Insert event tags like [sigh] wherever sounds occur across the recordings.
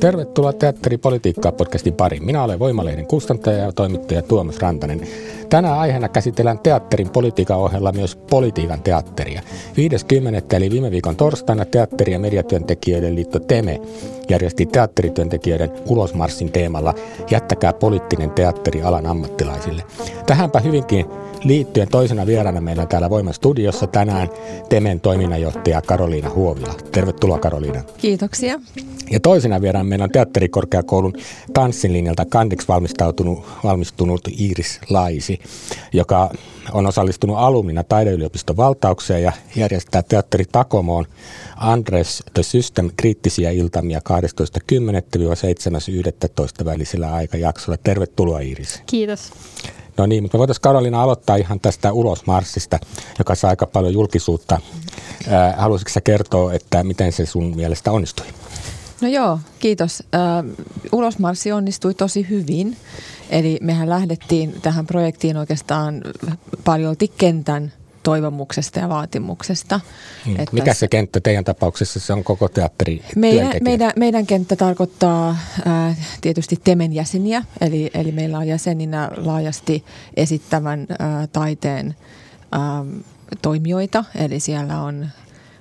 Tervetuloa Teatteripolitiikkaa podcastin pariin. Minä olen Voimalehden kustantaja ja toimittaja Tuomas Rantanen. Tänään aiheena käsitellään teatterin politiikan ohella myös politiikan teatteria. 50. eli viime viikon torstaina Teatteri- ja mediatyöntekijöiden liitto TEME järjesti teatterityöntekijöiden ulosmarssin teemalla Jättäkää poliittinen teatteri alan ammattilaisille. Tähänpä hyvinkin liittyen toisena vieraana meillä täällä Voiman studiossa tänään Temen toiminnanjohtaja Karoliina Huovila. Tervetuloa Karoliina. Kiitoksia. Ja toisena vieraana meillä on teatterikorkeakoulun tanssin linjalta kandiksi valmistautunut, valmistunut Iiris Laisi, joka on osallistunut alumnina taideyliopiston valtaukseen ja järjestää teatteri Takomoon Andres The System kriittisiä iltamia 12.10-7.11. välisellä aikajaksolla. Tervetuloa Iiris. Kiitos. No niin, mutta me voitaisiin Karolina aloittaa ihan tästä ulosmarssista, joka saa aika paljon julkisuutta. haluaisitko sä kertoa, että miten se sun mielestä onnistui? No joo, kiitos. Äh, ulosmarssi onnistui tosi hyvin. Eli mehän lähdettiin tähän projektiin oikeastaan paljolti kentän toivomuksesta ja vaatimuksesta. Hmm. Että Mikä se kenttä teidän tapauksessa, se on koko teatteri meidän, meidän, meidän kenttä tarkoittaa ää, tietysti Temen jäseniä, eli, eli meillä on jäseninä laajasti esittävän ää, taiteen ää, toimijoita, eli siellä on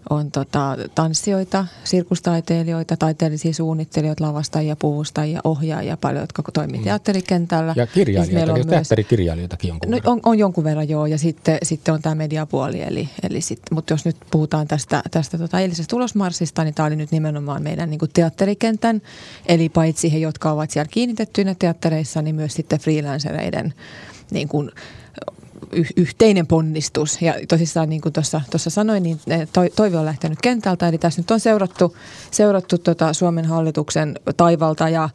on tota, tanssijoita, sirkustaiteilijoita, taiteellisia suunnittelijoita, lavastajia, puvustajia, ohjaajia paljon, jotka toimivat mm. teatterikentällä. Ja kirjailijoita, siis teatterikirjailijoitakin jonkun no, on, on jonkun verran joo, ja sitten, sitten on tämä mediapuoli. Eli, eli sit, mutta jos nyt puhutaan tästä, tästä tota eilisestä tulosmarssista, niin tämä oli nyt nimenomaan meidän niin teatterikentän, eli paitsi he, jotka ovat siellä kiinnitettyinä teattereissa, niin myös sitten freelancereiden niin kuin, yhteinen ponnistus. Ja tosissaan niin kuin tuossa, tuossa sanoin, niin eh, toive on lähtenyt kentältä. Eli tässä nyt on seurattu, seurattu tota Suomen hallituksen taivalta ja,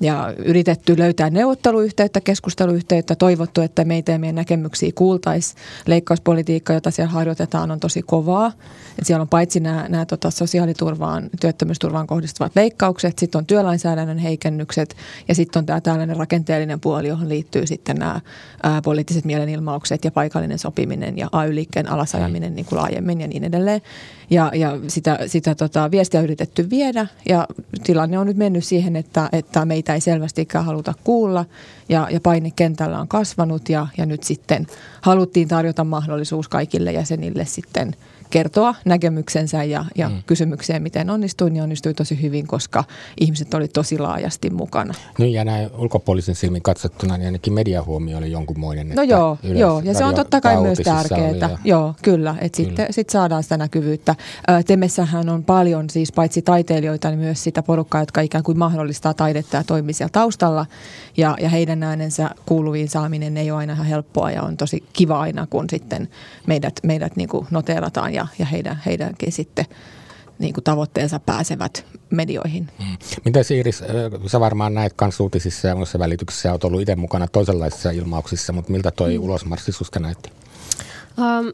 ja yritetty löytää neuvotteluyhteyttä, keskusteluyhteyttä, toivottu, että meitä ja meidän näkemyksiä kuultaisiin. Leikkauspolitiikka, jota siellä harjoitetaan, on tosi kovaa. Et siellä on paitsi nämä, nämä tota sosiaaliturvaan, työttömyysturvaan kohdistuvat leikkaukset, sitten on työlainsäädännön heikennykset ja sitten on tämä tällainen rakenteellinen puoli, johon liittyy sitten nämä ää, poliittiset mielenilmaukset ja paikallinen sopiminen ja AY-liikkeen alasajaminen niin kuin laajemmin ja niin edelleen. Ja, ja sitä, sitä tota, viestiä on yritetty viedä ja tilanne on nyt mennyt siihen, että, että meitä ei selvästikään haluta kuulla ja, ja paine kentällä on kasvanut ja, ja nyt sitten haluttiin tarjota mahdollisuus kaikille jäsenille sitten – kertoa näkemyksensä ja, ja mm. kysymykseen, miten onnistui, niin onnistui tosi hyvin, koska ihmiset oli tosi laajasti mukana. Niin ja näin ulkopuolisen silmin katsottuna, niin ainakin mediahuomio oli jonkunmoinen. No joo, joo, ja se on totta kai myös tärkeää. Ja... Joo, kyllä, että sitten sit saadaan sitä näkyvyyttä. Temessähän on paljon siis paitsi taiteilijoita, niin myös sitä porukkaa, jotka ikään kuin mahdollistaa taidetta ja toimii siellä taustalla. Ja, ja heidän äänensä kuuluviin saaminen ei ole aina ihan helppoa ja on tosi kiva aina, kun sitten meidät, meidät niin kuin noteerataan ja, ja heidän, heidänkin sitten niin kuin tavoitteensa pääsevät medioihin. Hmm. Miten Siiris, sä varmaan näet kans uutisissa ja muissa välityksissä, olet ollut itse mukana toisenlaisissa ilmauksissa, mutta miltä toi hmm. ulosmarssi susta näytti? Um,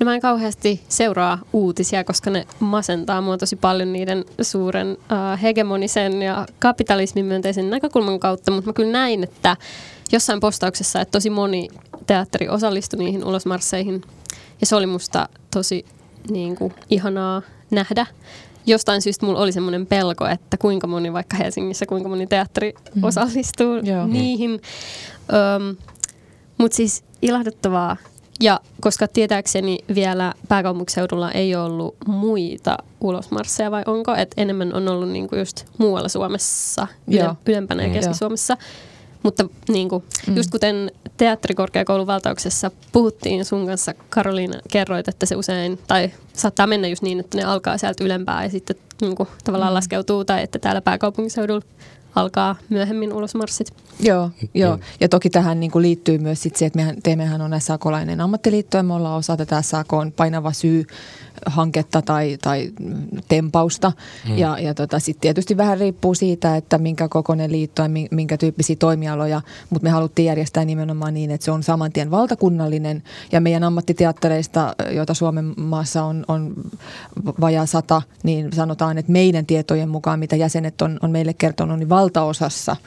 no mä en kauheasti seuraa uutisia, koska ne masentaa mua tosi paljon niiden suuren uh, hegemonisen ja kapitalismin myönteisen näkökulman kautta, mutta mä kyllä näin, että jossain postauksessa, että tosi moni teatteri osallistui niihin ulosmarsseihin ja se oli musta tosi niin kuin, ihanaa nähdä. Jostain syystä mulla oli semmoinen pelko, että kuinka moni vaikka Helsingissä, kuinka moni teatteri mm. osallistuu mm. niihin. Mutta siis ilahduttavaa. Ja koska tietääkseni vielä pääkaupunkiseudulla ei ollut muita ulosmarsseja vai onko? että enemmän on ollut niinku just muualla Suomessa, ylempänä ja mm. Keski-Suomessa. Mutta niin kuin, mm. just kuten teatterikorkeakoulun valtauksessa puhuttiin sun kanssa, Karoliina, kerroit, että se usein, tai saattaa mennä just niin, että ne alkaa sieltä ylempää ja sitten niin kuin, tavallaan mm. laskeutuu, tai että täällä pääkaupunkiseudulla alkaa myöhemmin ulosmarssit. Joo, joo. ja toki tähän niin kuin liittyy myös sit se, että mehän, teemmehän on SAK-lainen ammattiliitto ja me ollaan osa tätä SAK on painava syy hanketta tai, tai tempausta. Hmm. Ja, ja tota, sitten tietysti vähän riippuu siitä, että minkä kokoinen liitto ja minkä tyyppisiä toimialoja, mutta me haluttiin järjestää nimenomaan niin, että se on saman tien valtakunnallinen ja meidän ammattiteattereista, joita Suomen maassa on, on vajaa sata, niin sanotaan, että meidän tietojen mukaan, mitä jäsenet on, on meille kertonut, niin valtaosassa –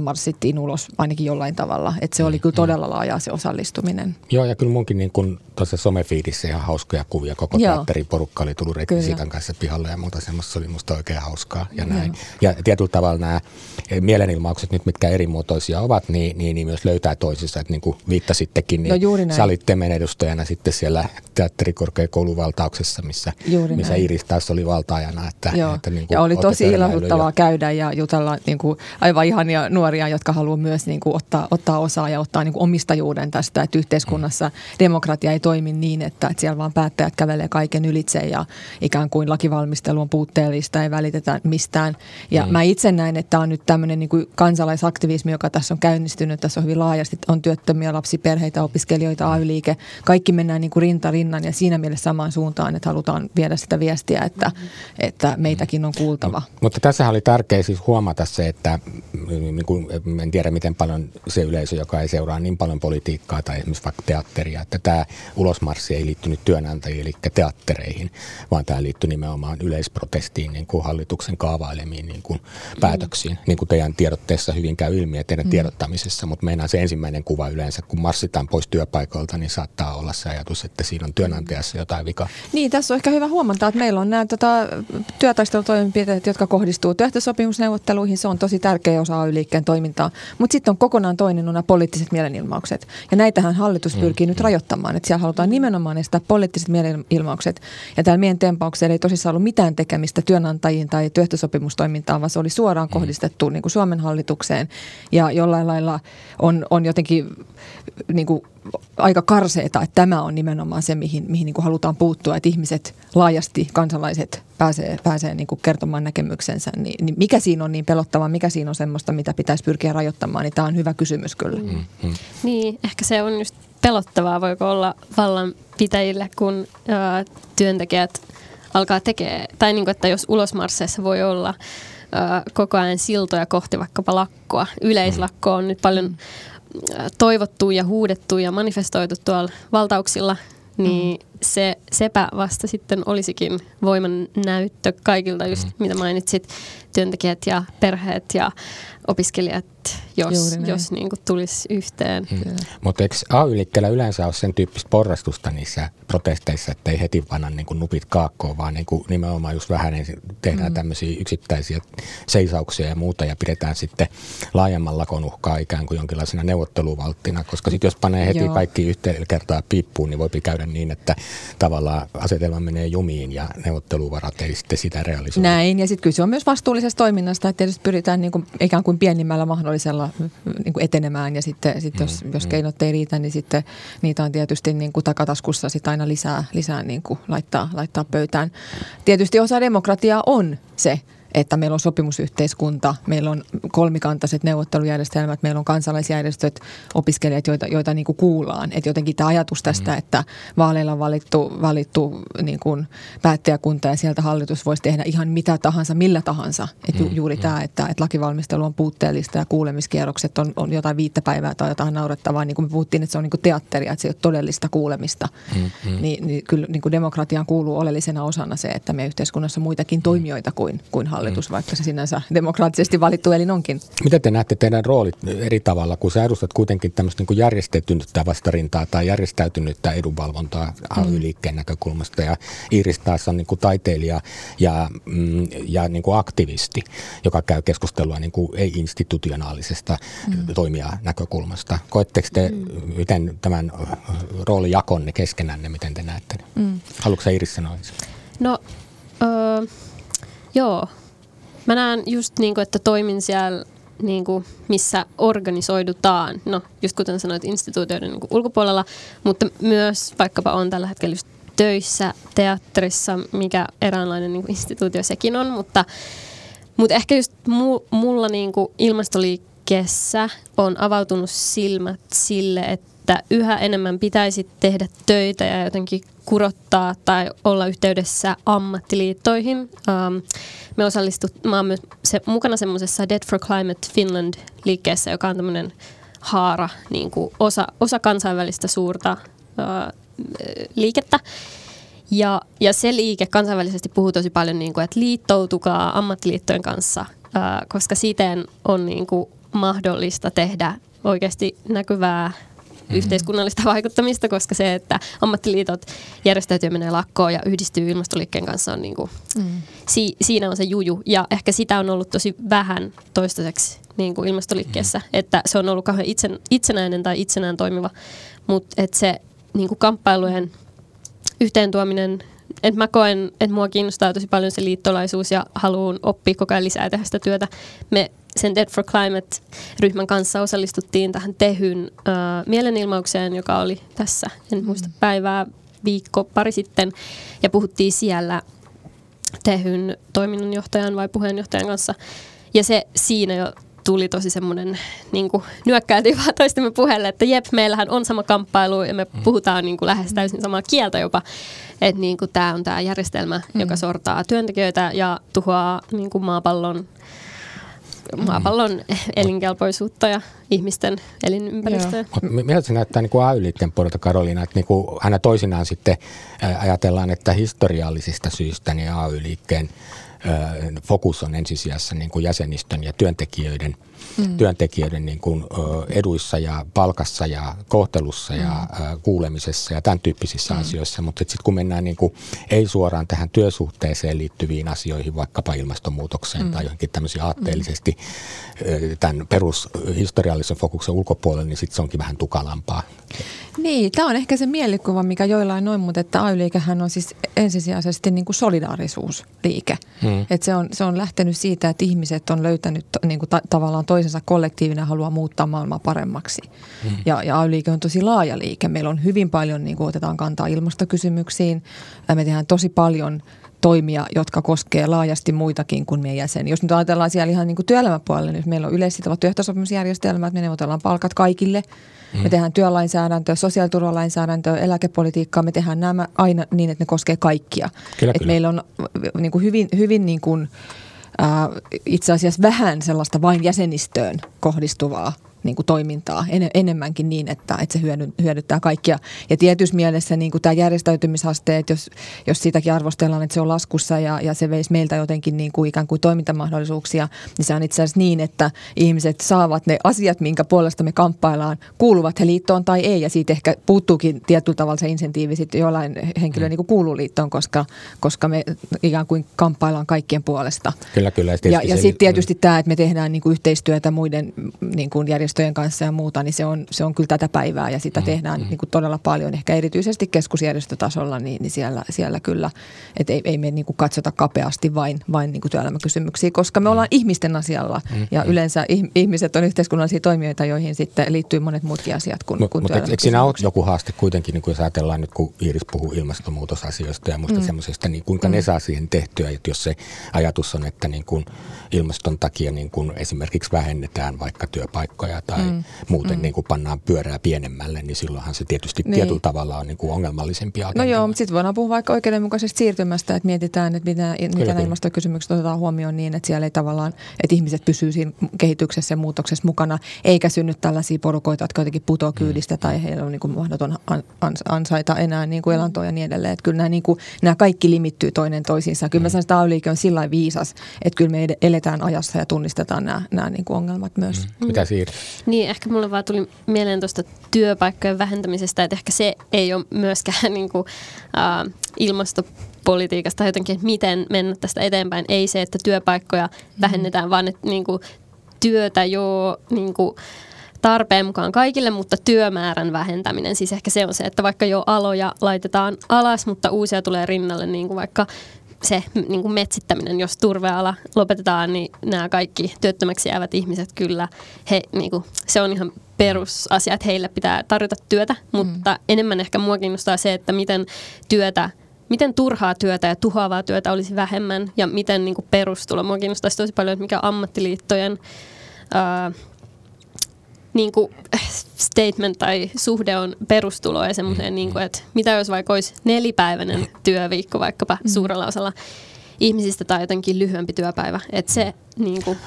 marssittiin ulos ainakin jollain tavalla. Että se oli kyllä mm. todella laaja se osallistuminen. Joo, ja kyllä munkin niin kun tuossa somefiidissä ihan hauskoja kuvia. Koko teatteriporukka oli tullut rekvisiitan kanssa pihalle ja muuta semmoista. Se oli musta oikein hauskaa ja näin. Joo. Ja tietyllä tavalla nämä mielenilmaukset nyt, mitkä eri muotoisia ovat, niin, niin, niin myös löytää toisissa. Että niin kuin viittasittekin, niin no juuri sä olit Temen edustajana sitten siellä teatterikorkeakoulun valtauksessa, missä, missä Iris taas oli valtaajana. Että, Joo. että niin ja oli tosi ilahduttavaa käydä ja jutella niin kuin aivan ihania nuoria, jotka haluaa myös niin kuin ottaa, ottaa osaa ja ottaa niin kuin omistajuuden tästä, että yhteiskunnassa demokratia ei toimi niin, että, että siellä vaan päättäjät kävelee kaiken ylitse ja ikään kuin lakivalmistelu on puutteellista, ei välitetä mistään. Ja mm. mä itse näen, että tämä on nyt tämmöinen niin kuin kansalaisaktivismi, joka tässä on käynnistynyt. Tässä on hyvin laajasti, on työttömiä lapsiperheitä, opiskelijoita, AY-liike. Kaikki mennään niin kuin rinta rinnan ja siinä mielessä samaan suuntaan, että halutaan viedä sitä viestiä, että, että meitäkin on kuultava. No, mutta tässä oli tärkeää siis huomata se, että niin kuin, en tiedä miten paljon se yleisö, joka ei seuraa niin paljon politiikkaa tai esimerkiksi vaikka teatteria, että tämä ulosmarssi ei liittynyt työnantajiin eli teattereihin, vaan tämä liittyy nimenomaan yleisprotestiin niin kuin hallituksen kaavailemiin niin kuin mm. päätöksiin. Niin kuin teidän tiedotteessa hyvin käy ilmi, että teidän mm. tiedottamisessa, mutta meinaa se ensimmäinen kuva yleensä, kun marssitaan pois työpaikalta, niin saattaa olla se ajatus, että siinä on työnantajassa jotain vikaa. Niin, tässä on ehkä hyvä huomata, että meillä on nämä tota, työtaistelutoimenpiteet, jotka kohdistuu työehtosopimusneuvotteluihin. Se on tosi tärkeä osa AY-liikkeen toimintaa. Mutta sitten on kokonaan toinen on nämä poliittiset mielenilmaukset. Ja näitähän hallitus mm, pyrkii mm. nyt rajoittamaan. Että siellä halutaan nimenomaan estää poliittiset mielenilmaukset. Ja täällä meidän tempauksella ei tosissaan ollut mitään tekemistä työnantajiin tai työehtosopimustoimintaan, vaan se oli suoraan mm. kohdistettu niin kuin Suomen hallitukseen. Ja jollain lailla on, on jotenkin niin kuin aika karseeta, että tämä on nimenomaan se, mihin, mihin niin kuin halutaan puuttua, että ihmiset laajasti, kansalaiset pääsee, pääsee niin kuin kertomaan näkemyksensä. Niin, niin mikä siinä on niin pelottavaa, mikä siinä on semmoista, mitä pitäisi pyrkiä rajoittamaan, niin tämä on hyvä kysymys kyllä. Mm, mm. Niin, ehkä se on just pelottavaa, voiko olla vallanpitäjille, kun ää, työntekijät alkaa tekemään, tai niin kuin, että jos ulosmarsseissa voi olla ää, koko ajan siltoja kohti vaikkapa lakkoa. Yleislakko on nyt paljon mm toivottu ja huudettu ja manifestoitu tuolla valtauksilla, niin mm. se sepä vasta sitten olisikin voiman näyttö kaikilta, just mm. mitä mainitsit, työntekijät ja perheet ja opiskelijat, jos, jos niin kuin tulisi yhteen. Mm. Mutta eikö AY-liikkeellä yleensä ole sen tyyppistä porrastusta niissä protesteissa, että ei heti panna niin kuin nupit kaakkoon, vaan niin kuin nimenomaan just vähän tehdään mm. tämmöisiä yksittäisiä seisauksia ja muuta ja pidetään sitten laajemman lakon uhkaa ikään kuin jonkinlaisena neuvotteluvalttina, koska sitten jos panee heti Joo. kaikki yhteen kertaa piippuun, niin voi käydä niin, että tavallaan asetelma menee jumiin ja neuvotteluvarat ei sitten sitä realisoida. Näin, ja sitten kyse on myös vastuullisesta toiminnasta, että tietysti pyritään niin kuin, ikään kuin pienimmällä mahdollisella niin kuin etenemään ja sitten sit jos, mm, jos mm. keinot ei riitä, niin sitten niitä on tietysti niin kuin takataskussa sit aina lisää, lisää niin kuin laittaa, laittaa pöytään. Tietysti osa demokratiaa on se, että meillä on sopimusyhteiskunta, meillä on kolmikantaiset neuvottelujärjestelmät, meillä on kansalaisjärjestöt, opiskelijat, joita, joita niin kuin kuullaan. Että jotenkin tämä ajatus tästä, mm. että vaaleilla on valittu, valittu niin kuin päättäjäkunta ja sieltä hallitus voisi tehdä ihan mitä tahansa, millä tahansa. Että mm. juuri mm. tämä, että, että lakivalmistelu on puutteellista ja kuulemiskierrokset on, on jotain viittä päivää tai jotain naurettavaa. Niin kuin me puhuttiin, että se on niin kuin teatteria, että se ei ole todellista kuulemista. Mm. Mm. Niin, niin kyllä niin kuin demokratiaan kuuluu oleellisena osana se, että me yhteiskunnassa muitakin toimijoita kuin, kuin hallitus hallitus, mm. vaikka se sinänsä demokraattisesti valittu elin onkin. Miten te näette teidän roolit eri tavalla, kun sä edustat kuitenkin tämmöistä niin järjestäytynyttä vastarintaa tai järjestäytynyttä edunvalvontaa mm. liikkeen näkökulmasta ja Iiris taas on niin kuin taiteilija ja, mm, ja niin kuin aktivisti, joka käy keskustelua niin kuin ei-institutionaalisesta mm. toimija näkökulmasta. Koetteko te, mm. miten tämän roolijakonne keskenänne, miten te näette? Mm. Haluatko Iiris sanoa No, öö, joo. Mä näen just niin kuin, että toimin siellä niin kuin, missä organisoidutaan, no just kuten sanoit, instituutioiden niin kuin ulkopuolella, mutta myös vaikkapa on tällä hetkellä just töissä teatterissa, mikä eräänlainen niin kuin instituutio sekin on, mutta Mutta ehkä just mu, mulla niinku ilmastoliikkeessä on avautunut silmät sille, että yhä enemmän pitäisi tehdä töitä ja jotenkin kurottaa tai olla yhteydessä ammattiliittoihin. Um, me osallistut, mä oon se, mukana semmoisessa Dead for Climate Finland-liikkeessä, joka on tämmöinen haara, niin kuin osa, osa kansainvälistä suurta uh, liikettä. Ja, ja se liike kansainvälisesti puhuu tosi paljon, niin kuin, että liittoutukaa ammattiliittojen kanssa, ää, koska siten on niin kuin, mahdollista tehdä oikeasti näkyvää mm-hmm. yhteiskunnallista vaikuttamista, koska se, että ammattiliitot järjestäytyy menee lakkoon ja yhdistyy ilmastoliikkeen kanssa on niin kuin, mm. si, siinä on se juju. Ja ehkä sitä on ollut tosi vähän toistaiseksi niin kuin ilmastoliikkeessä, mm. että se on ollut kauhean itsen, itsenäinen tai itsenään toimiva, mutta että se niin kuin kamppailujen yhteen tuominen, että mä koen, että mua kiinnostaa tosi paljon se liittolaisuus ja haluan oppia koko ajan lisää tehdä sitä työtä. Me sen Dead for Climate-ryhmän kanssa osallistuttiin tähän Tehyn äh, mielenilmaukseen, joka oli tässä, en mm. muista päivää, viikko, pari sitten, ja puhuttiin siellä Tehyn toiminnanjohtajan vai puheenjohtajan kanssa. Ja se siinä jo tuli tosi semmoinen, niin kuin nyökkäiltiin [laughs] vaan toistemme puheelle, että jep, meillähän on sama kamppailu ja me mm. puhutaan niin kuin lähes täysin samaa kieltä jopa. Että niin tämä on tämä järjestelmä, mm. joka sortaa työntekijöitä ja tuhoaa niin kuin maapallon maapallon elinkelpoisuutta ja ihmisten elinympäristöä. Miltä se näyttää niin kuin AY-liikkeen puolelta Karoliina, että niin kuin aina toisinaan sitten ajatellaan, että historiallisista syistä niin AY-liikkeen fokus on ensisijassa niin kuin jäsenistön ja työntekijöiden, mm. työntekijöiden niin kuin, eduissa ja palkassa ja kohtelussa mm. ja kuulemisessa ja tämän tyyppisissä mm. asioissa. Mutta sitten kun mennään niin kuin, ei suoraan tähän työsuhteeseen liittyviin asioihin, vaikkapa ilmastonmuutokseen mm. tai johonkin tämmöisiin aatteellisesti mm. tämän perushistoriallisen fokuksen ulkopuolelle, niin sitten se onkin vähän tukalampaa. Niin, tämä on ehkä se mielikuva, mikä joillain noin, mutta että AY-liikehän on siis ensisijaisesti niin kuin solidaarisuusliike. Hmm. Et se, on, se on lähtenyt siitä, että ihmiset on löytänyt niin kuin ta- tavallaan toisensa kollektiivina haluaa muuttaa maailmaa paremmaksi. Hmm. Ja, ja AY-liike on tosi laaja liike. Meillä on hyvin paljon, niin kuin otetaan kantaa ilmastokysymyksiin. Me tehdään tosi paljon toimia, jotka koskee laajasti muitakin kuin meidän jäseniä. Jos nyt ajatellaan siellä ihan niin kuin työelämäpuolella, niin meillä on yleissitovat työehtosopimusjärjestelmät, me neuvotellaan palkat kaikille – Mm. Me tehdään työlainsäädäntöä, sosiaaliturvalainsäädäntöä, eläkepolitiikkaa. Me tehdään nämä aina niin, että ne koskee kaikkia. Kyllä, Et kyllä. Meillä on niin kuin hyvin, hyvin niin kuin, itse asiassa vähän sellaista vain jäsenistöön kohdistuvaa niin kuin toimintaa en, enemmänkin niin, että, että se hyödy, hyödyttää kaikkia. Ja tietyssä mielessä niin kuin tämä järjestäytymisaste, että jos, jos siitäkin arvostellaan, että se on laskussa ja, ja se veisi meiltä jotenkin niin kuin ikään kuin toimintamahdollisuuksia, niin se on itse asiassa niin, että ihmiset saavat ne asiat, minkä puolesta me kamppaillaan, kuuluvat he liittoon tai ei. Ja siitä ehkä puuttuukin tietyllä tavalla se insentiivi sitten jollain henkilöllä niin kuin kuuluu liittoon, koska, koska me ikään kuin kamppaillaan kaikkien puolesta. Kyllä, kyllä. Ja, ja, ja sitten tietysti mm. tämä, että me tehdään niin kuin yhteistyötä muiden niin kuin järjestöjen järjestöjen kanssa ja muuta, niin se on, se on kyllä tätä päivää ja sitä mm, tehdään mm. Niin kuin todella paljon, ehkä erityisesti keskusjärjestötasolla, niin, niin siellä, siellä kyllä, että ei, ei me niin kuin katsota kapeasti vain, vain niin kuin työelämäkysymyksiä, koska me mm. ollaan ihmisten asialla mm. ja mm. yleensä ihmiset on yhteiskunnallisia toimijoita, joihin sitten liittyy monet muutkin asiat kuin, no, kuin Mutta eikö siinä ole joku haaste kuitenkin, niin kuin jos ajatellaan nyt, kun Iiris puhuu ilmastonmuutosasioista ja muista mm. semmoisesta, niin kuinka mm. ne saa siihen tehtyä, että jos se ajatus on, että niin kuin ilmaston takia niin kuin esimerkiksi vähennetään vaikka työpaikkoja tai mm. muuten mm. Niin kuin pannaan pyörää pienemmälle, niin silloinhan se tietysti niin. tietyllä tavalla on niin kuin ongelmallisempi agenda. No joo, mutta sitten voidaan puhua vaikka oikeudenmukaisesta siirtymästä, että mietitään, että mitä, mitä nämä ilmastokysymykset otetaan huomioon niin, että siellä ei tavallaan, että ihmiset pysyvät siinä kehityksessä ja muutoksessa mukana, eikä synny tällaisia porukoita, jotka jotenkin putoo mm. kyydistä mm. tai heillä on niin kuin mahdoton ansaita enää niin kuin elantoa ja niin edelleen. Että kyllä nämä, niin kuin, nämä kaikki limittyy toinen toisiinsa. Kyllä mm. mä sanon, että on sillä viisas, että kyllä me eletään ajassa ja tunnistetaan nämä, nämä niin kuin ongelmat myös. Mm. Mitä siitä? Niin, ehkä mulle vaan tuli mieleen tuosta työpaikkojen vähentämisestä, että ehkä se ei ole myöskään [laughs] niin kuin, äh, ilmastopolitiikasta jotenkin, että miten mennä tästä eteenpäin. Ei se, että työpaikkoja mm. vähennetään, vaan että niin kuin, työtä jo niin kuin, tarpeen mukaan kaikille, mutta työmäärän vähentäminen. Siis ehkä se on se, että vaikka jo aloja laitetaan alas, mutta uusia tulee rinnalle, niin kuin vaikka se niin kuin metsittäminen, jos turveala lopetetaan, niin nämä kaikki työttömäksi jäävät ihmiset kyllä, he, niin kuin, se on ihan perusasia, että heille pitää tarjota työtä, mm. mutta enemmän ehkä mua kiinnostaa se, että miten työtä miten turhaa työtä ja tuhoavaa työtä olisi vähemmän ja miten niin kuin perustulo. Mua kiinnostaisi tosi paljon, että mikä ammattiliittojen ää, niin kuin [laughs] statement tai suhde on perustulo ja semmoiseen, niin kuin, että mitä jos vaikka olisi nelipäiväinen [laughs] työviikko vaikkapa mm. suurella osalla ihmisistä tai jotenkin lyhyempi työpäivä. Että se niin kuin,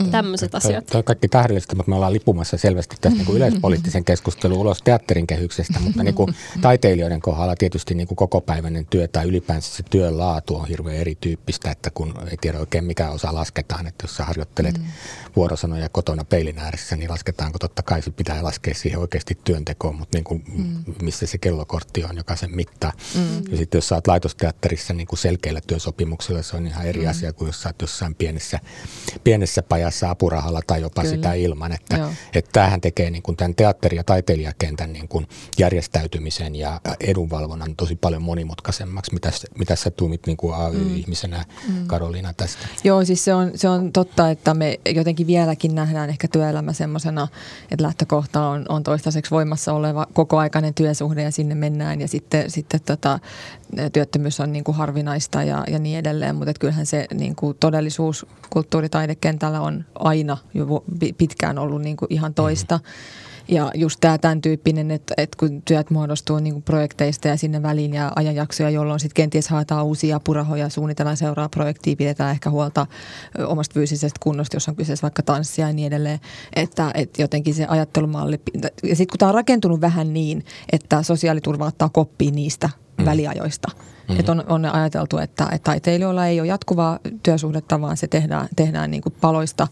mm. tämmöiset asiat. Tuo on kaikki tähdellistä, mutta me ollaan lipumassa selvästi tästä niin kuin yleispoliittisen keskustelun ulos teatterin kehyksestä, mutta niin kuin taiteilijoiden kohdalla tietysti niin kuin kokopäiväinen työ tai ylipäänsä se työn laatu on hirveän erityyppistä, että kun ei tiedä oikein mikä osa lasketaan, että jos sä harjoittelet mm. vuorosanoja kotona peilin ääressä, niin lasketaanko totta kai se pitää laskea siihen oikeasti työntekoon, mutta niin kuin mm. missä se kellokortti on, joka sen mittaa. Mm. Ja sitten jos sä oot laitosteatterissa niin kuin selkeillä työsopimuksilla, se on ihan eri mm. asia kuin jos sä oot jossain pienessä pienessä pajassa apurahalla tai jopa Kyllä. sitä ilman. Että, että tämähän tekee niin kuin tämän teatteri- ja taiteilijakentän niin kuin järjestäytymisen ja edunvalvonnan tosi paljon monimutkaisemmaksi. Mitä, mitä sä tuumit niin kuin AY-ihmisenä, mm. Karoliina, tästä? Joo, siis se on, se on totta, että me jotenkin vieläkin nähdään ehkä työelämä semmoisena, että lähtökohta on, on toistaiseksi voimassa oleva kokoaikainen työsuhde ja sinne mennään ja sitten, sitten tota, työttömyys on niin kuin harvinaista ja, ja niin edelleen, mutta kyllähän se niin kuin todellisuus kulttuuritaidekentällä on aina jo pitkään ollut niin kuin ihan toista. Ja just tämä tämän tyyppinen, että, että kun työt muodostuu niin kuin projekteista ja sinne väliin ja ajanjaksoja, jolloin sitten kenties haetaan uusia apurahoja, suunnitellaan seuraa projektia, pidetään ehkä huolta omasta fyysisestä kunnosta, jos on kyseessä vaikka tanssia ja niin edelleen. Että, että jotenkin se ajattelumalli, ja sitten kun tämä on rakentunut vähän niin, että sosiaaliturva ottaa koppiin niistä mm. väliajoista – Mm-hmm. Että on, on ajateltu, että, että taiteilijoilla ei ole jatkuvaa työsuhdetta, vaan se tehdään, tehdään niin kuin paloista.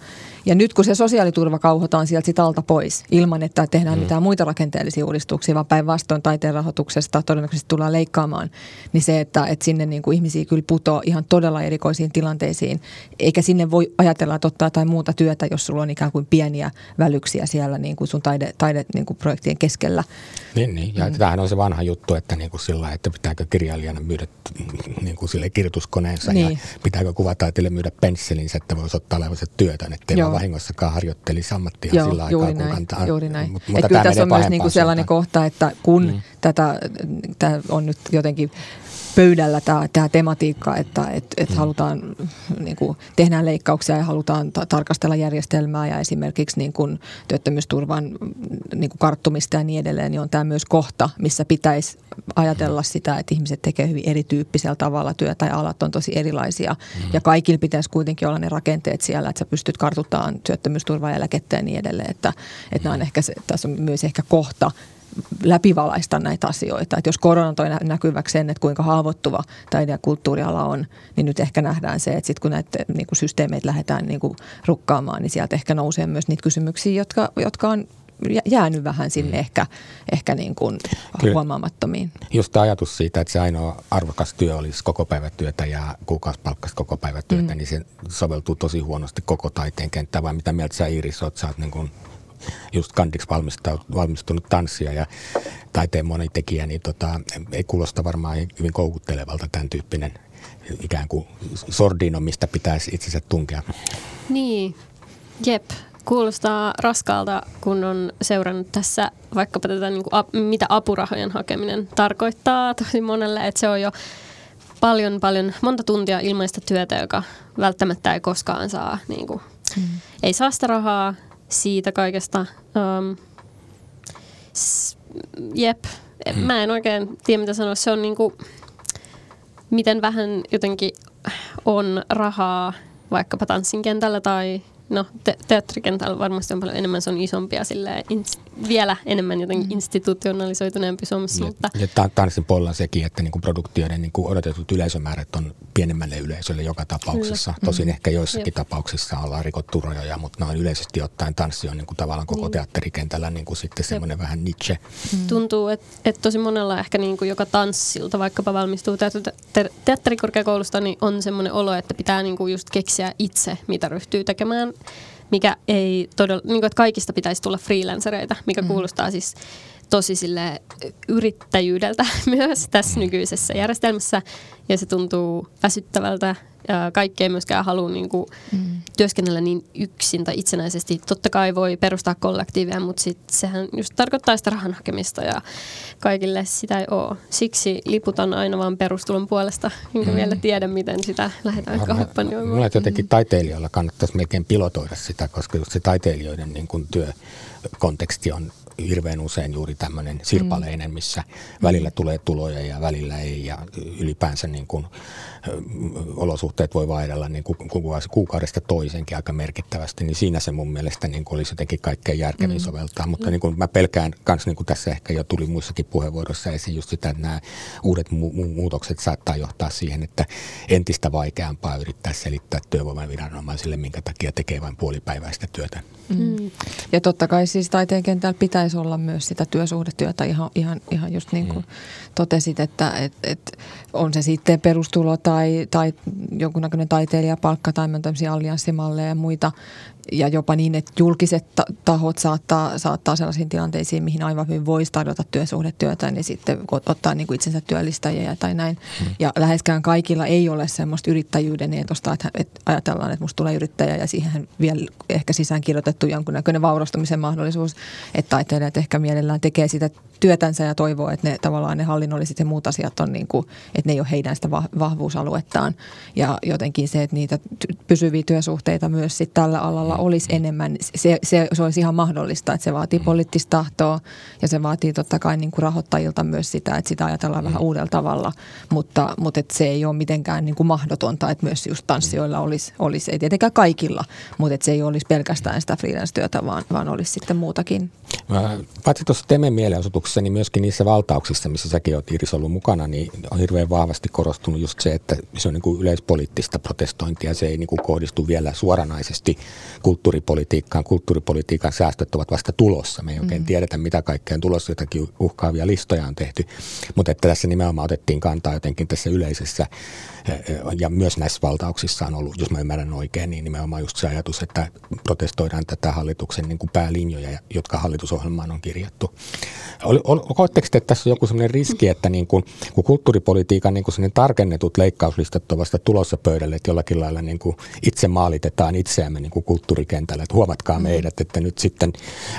Ja nyt kun se sosiaaliturva kauhotaan sieltä sit alta pois, ilman että tehdään mm-hmm. mitään muita rakenteellisia uudistuksia, vaan päinvastoin taiteen rahoituksesta todennäköisesti tullaan leikkaamaan, niin se, että, että sinne niin kuin ihmisiä kyllä putoo ihan todella erikoisiin tilanteisiin, eikä sinne voi ajatella, että ottaa jotain muuta työtä, jos sulla on ikään kuin pieniä välyksiä siellä niin kuin sun taide, taide niin kuin projektien keskellä. Niin, niin. ja mm. tämähän on se vanha juttu, että niin kuin sillä että pitääkö kirjailijana myydä niin kuin sille kirjoituskoneensa niin. ja pitääkö kuvataiteille myydä pensselinsä, että voisi ottaa levoiset työtä, ettei vaan vahingossakaan harjoittelisi ammattia Joo, sillä aikaa, kun kantaa. Juuri näin. Mutta, mutta kyllä tässä on myös niin kuin sellainen kohta, että kun mm. tätä, tämä on nyt jotenkin pöydällä tämä, tämä tematiikka, että et, et mm. halutaan, niin kuin, tehdään leikkauksia ja halutaan ta- tarkastella järjestelmää ja esimerkiksi niin kuin, työttömyysturvan niin kuin karttumista ja niin edelleen, niin on tämä myös kohta, missä pitäisi ajatella sitä, että ihmiset tekevät hyvin erityyppisellä tavalla työtä ja alat on tosi erilaisia. Mm. Ja kaikilla pitäisi kuitenkin olla ne rakenteet siellä, että sä pystyt kartuttamaan työttömyysturvaa ja eläkettä ja niin edelleen. Että, että mm. on ehkä se, tässä on myös ehkä kohta, läpivalaista näitä asioita. Että jos korona toi näkyväksi sen, että kuinka haavoittuva taide- ja kulttuuriala on, niin nyt ehkä nähdään se, että sitten kun näitä niin kuin systeemeitä lähdetään niin kuin rukkaamaan, niin sieltä ehkä nousee myös niitä kysymyksiä, jotka, jotka on jäänyt vähän sinne mm. ehkä, ehkä niin kuin huomaamattomiin. Just ajatus siitä, että se ainoa arvokas työ olisi koko päivätyötä ja kuukausipalkkaista koko päivätyötä, mm. niin se soveltuu tosi huonosti koko taiteen kenttään. Vai mitä mieltä sä Iiris oot? Sä oot niin kuin just kandiksi valmistunut tanssia ja taiteen monitekijä, niin tota, ei kuulosta varmaan hyvin koukuttelevalta tämän tyyppinen ikään kuin sordino, mistä pitäisi itsensä tunkea. Niin, jep. Kuulostaa raskaalta, kun on seurannut tässä vaikkapa tätä, niin kuin, mitä apurahojen hakeminen tarkoittaa tosi monelle, että se on jo paljon, paljon, monta tuntia ilmaista työtä, joka välttämättä ei koskaan saa, niin kuin, mm. ei saa sitä rahaa, siitä kaikesta. Um, s- jep, hmm. mä en oikein tiedä mitä sanoa. Se on niinku, miten vähän jotenkin on rahaa vaikkapa tanssin kentällä tai no te- teatterikentällä varmasti on paljon enemmän, se on isompia silleen, ins- vielä enemmän jotenkin mm. institutionalisoituneempi Suomessa. Ja, mutta... ja tanssin puolella sekin, että niinku produktioiden niinku odotetut yleisömäärät on pienemmälle yleisölle joka tapauksessa. Kyllä. Tosin mm. ehkä joissakin Jep. tapauksissa ollaan rikottu rajoja, mutta noin yleisesti ottaen tanssi on niinku tavallaan koko niin. teatterikentällä niinku sitten semmoinen vähän niche. Mm. Tuntuu, että et tosi monella ehkä niinku joka tanssilta vaikkapa valmistuu teatterikorkeakoulusta, niin on semmoinen olo, että pitää niinku just keksiä itse, mitä ryhtyy tekemään mikä ei todella, niin kuin, että kaikista pitäisi tulla freelancereita, mikä mm. kuulostaa siis tosi sille yrittäjyydeltä [laughs] myös tässä nykyisessä järjestelmässä ja se tuntuu väsyttävältä kaikki ei myöskään halua niin kuin, mm. työskennellä niin yksin tai itsenäisesti. Totta kai voi perustaa kollektiivia, mutta sit sehän just tarkoittaa sitä rahan hakemista ja kaikille sitä ei ole. Siksi liputan aina vaan perustulon puolesta, enkä mm. vielä tiedä, miten sitä lähdetään kampanjoimaan. Mulla jotenkin taiteilijoilla kannattaisi melkein pilotoida sitä, koska just se taiteilijoiden niin kuin työkonteksti on hirveän usein juuri tämmöinen sirpaleinen, missä välillä tulee tuloja ja välillä ei ja ylipäänsä niin kuin, olosuhteet voi vaihdella niin kuin kuukaudesta toisenkin aika merkittävästi, niin siinä se mun mielestä niin kuin olisi jotenkin kaikkein järkevin mm. soveltaa. Mutta niin kuin mä pelkään myös, niin kuin tässä ehkä jo tuli muissakin puheenvuoroissa esiin just sitä, että nämä uudet mu- muutokset saattaa johtaa siihen, että entistä vaikeampaa yrittää selittää työvoimaviranomaisille, minkä takia tekee vain puolipäiväistä työtä. Mm. Ja totta kai siis taiteen kentällä pitäisi olla myös sitä työsuhdetyötä ihan, ihan, ihan just niin kuin mm. totesit, että et, et on se sitten perustulo tai, tai jonkunnäköinen taiteilijapalkka tai tämmöisiä allianssimalleja ja muita, ja jopa niin, että julkiset tahot saattaa, saattaa sellaisiin tilanteisiin, mihin aivan hyvin voisi tarjota työsuhdetyötä, niin sitten ottaa niin kuin itsensä työllistäjiä tai näin. Hmm. Ja läheskään kaikilla ei ole semmoista yrittäjyyden eetosta, että, että ajatellaan, että musta tulee yrittäjä ja siihen vielä ehkä sisään kirjoitettu jonkunnäköinen vaurastumisen mahdollisuus, että taiteilijat ehkä mielellään tekee sitä työtänsä ja toivoo, että ne tavallaan ne hallinnolliset ja muut asiat on niin kuin, että ne ei ole heidän sitä vahvuusaluettaan. Ja jotenkin se, että niitä pysyviä työsuhteita myös sit tällä alalla olisi enemmän, se, se, se olisi ihan mahdollista, että se vaatii mm. poliittista tahtoa ja se vaatii totta kai niin kuin rahoittajilta myös sitä, että sitä ajatellaan vähän mm. uudella tavalla, mutta, mutta että se ei ole mitenkään niin kuin mahdotonta, että myös just tanssijoilla mm. olisi, olisi, ei tietenkään kaikilla, mutta että se ei olisi pelkästään sitä freelance-työtä, vaan, vaan olisi sitten muutakin. Paitsi tuossa Temen mielenosoituksessa, niin myöskin niissä valtauksissa, missä säkin olet Iris ollut mukana, niin on hirveän vahvasti korostunut just se, että se on niin kuin yleispoliittista protestointia, se ei niin kuin kohdistu vielä suoranaisesti kulttuuripolitiikkaan. Kulttuuripolitiikan säästöt ovat vasta tulossa. Me ei oikein mm. tiedetä, mitä kaikkea on tulossa. Jotakin uhkaavia listoja on tehty. Mutta että tässä nimenomaan otettiin kantaa jotenkin tässä yleisessä ja myös näissä valtauksissa on ollut, jos mä ymmärrän oikein, niin nimenomaan just se ajatus, että protestoidaan tätä hallituksen niin kuin päälinjoja, jotka hallitusohjelmaan on kirjattu. Koetteko että tässä on joku sellainen riski, että niin kuin, kun kulttuuripolitiikan niin kuin tarkennetut leikkauslistat on vasta tulossa pöydälle, että jollakin lailla niin kuin itse maalitetaan itseämme niin kuin kulttuurikentällä, että huomatkaa mm. meidät, että nyt sitten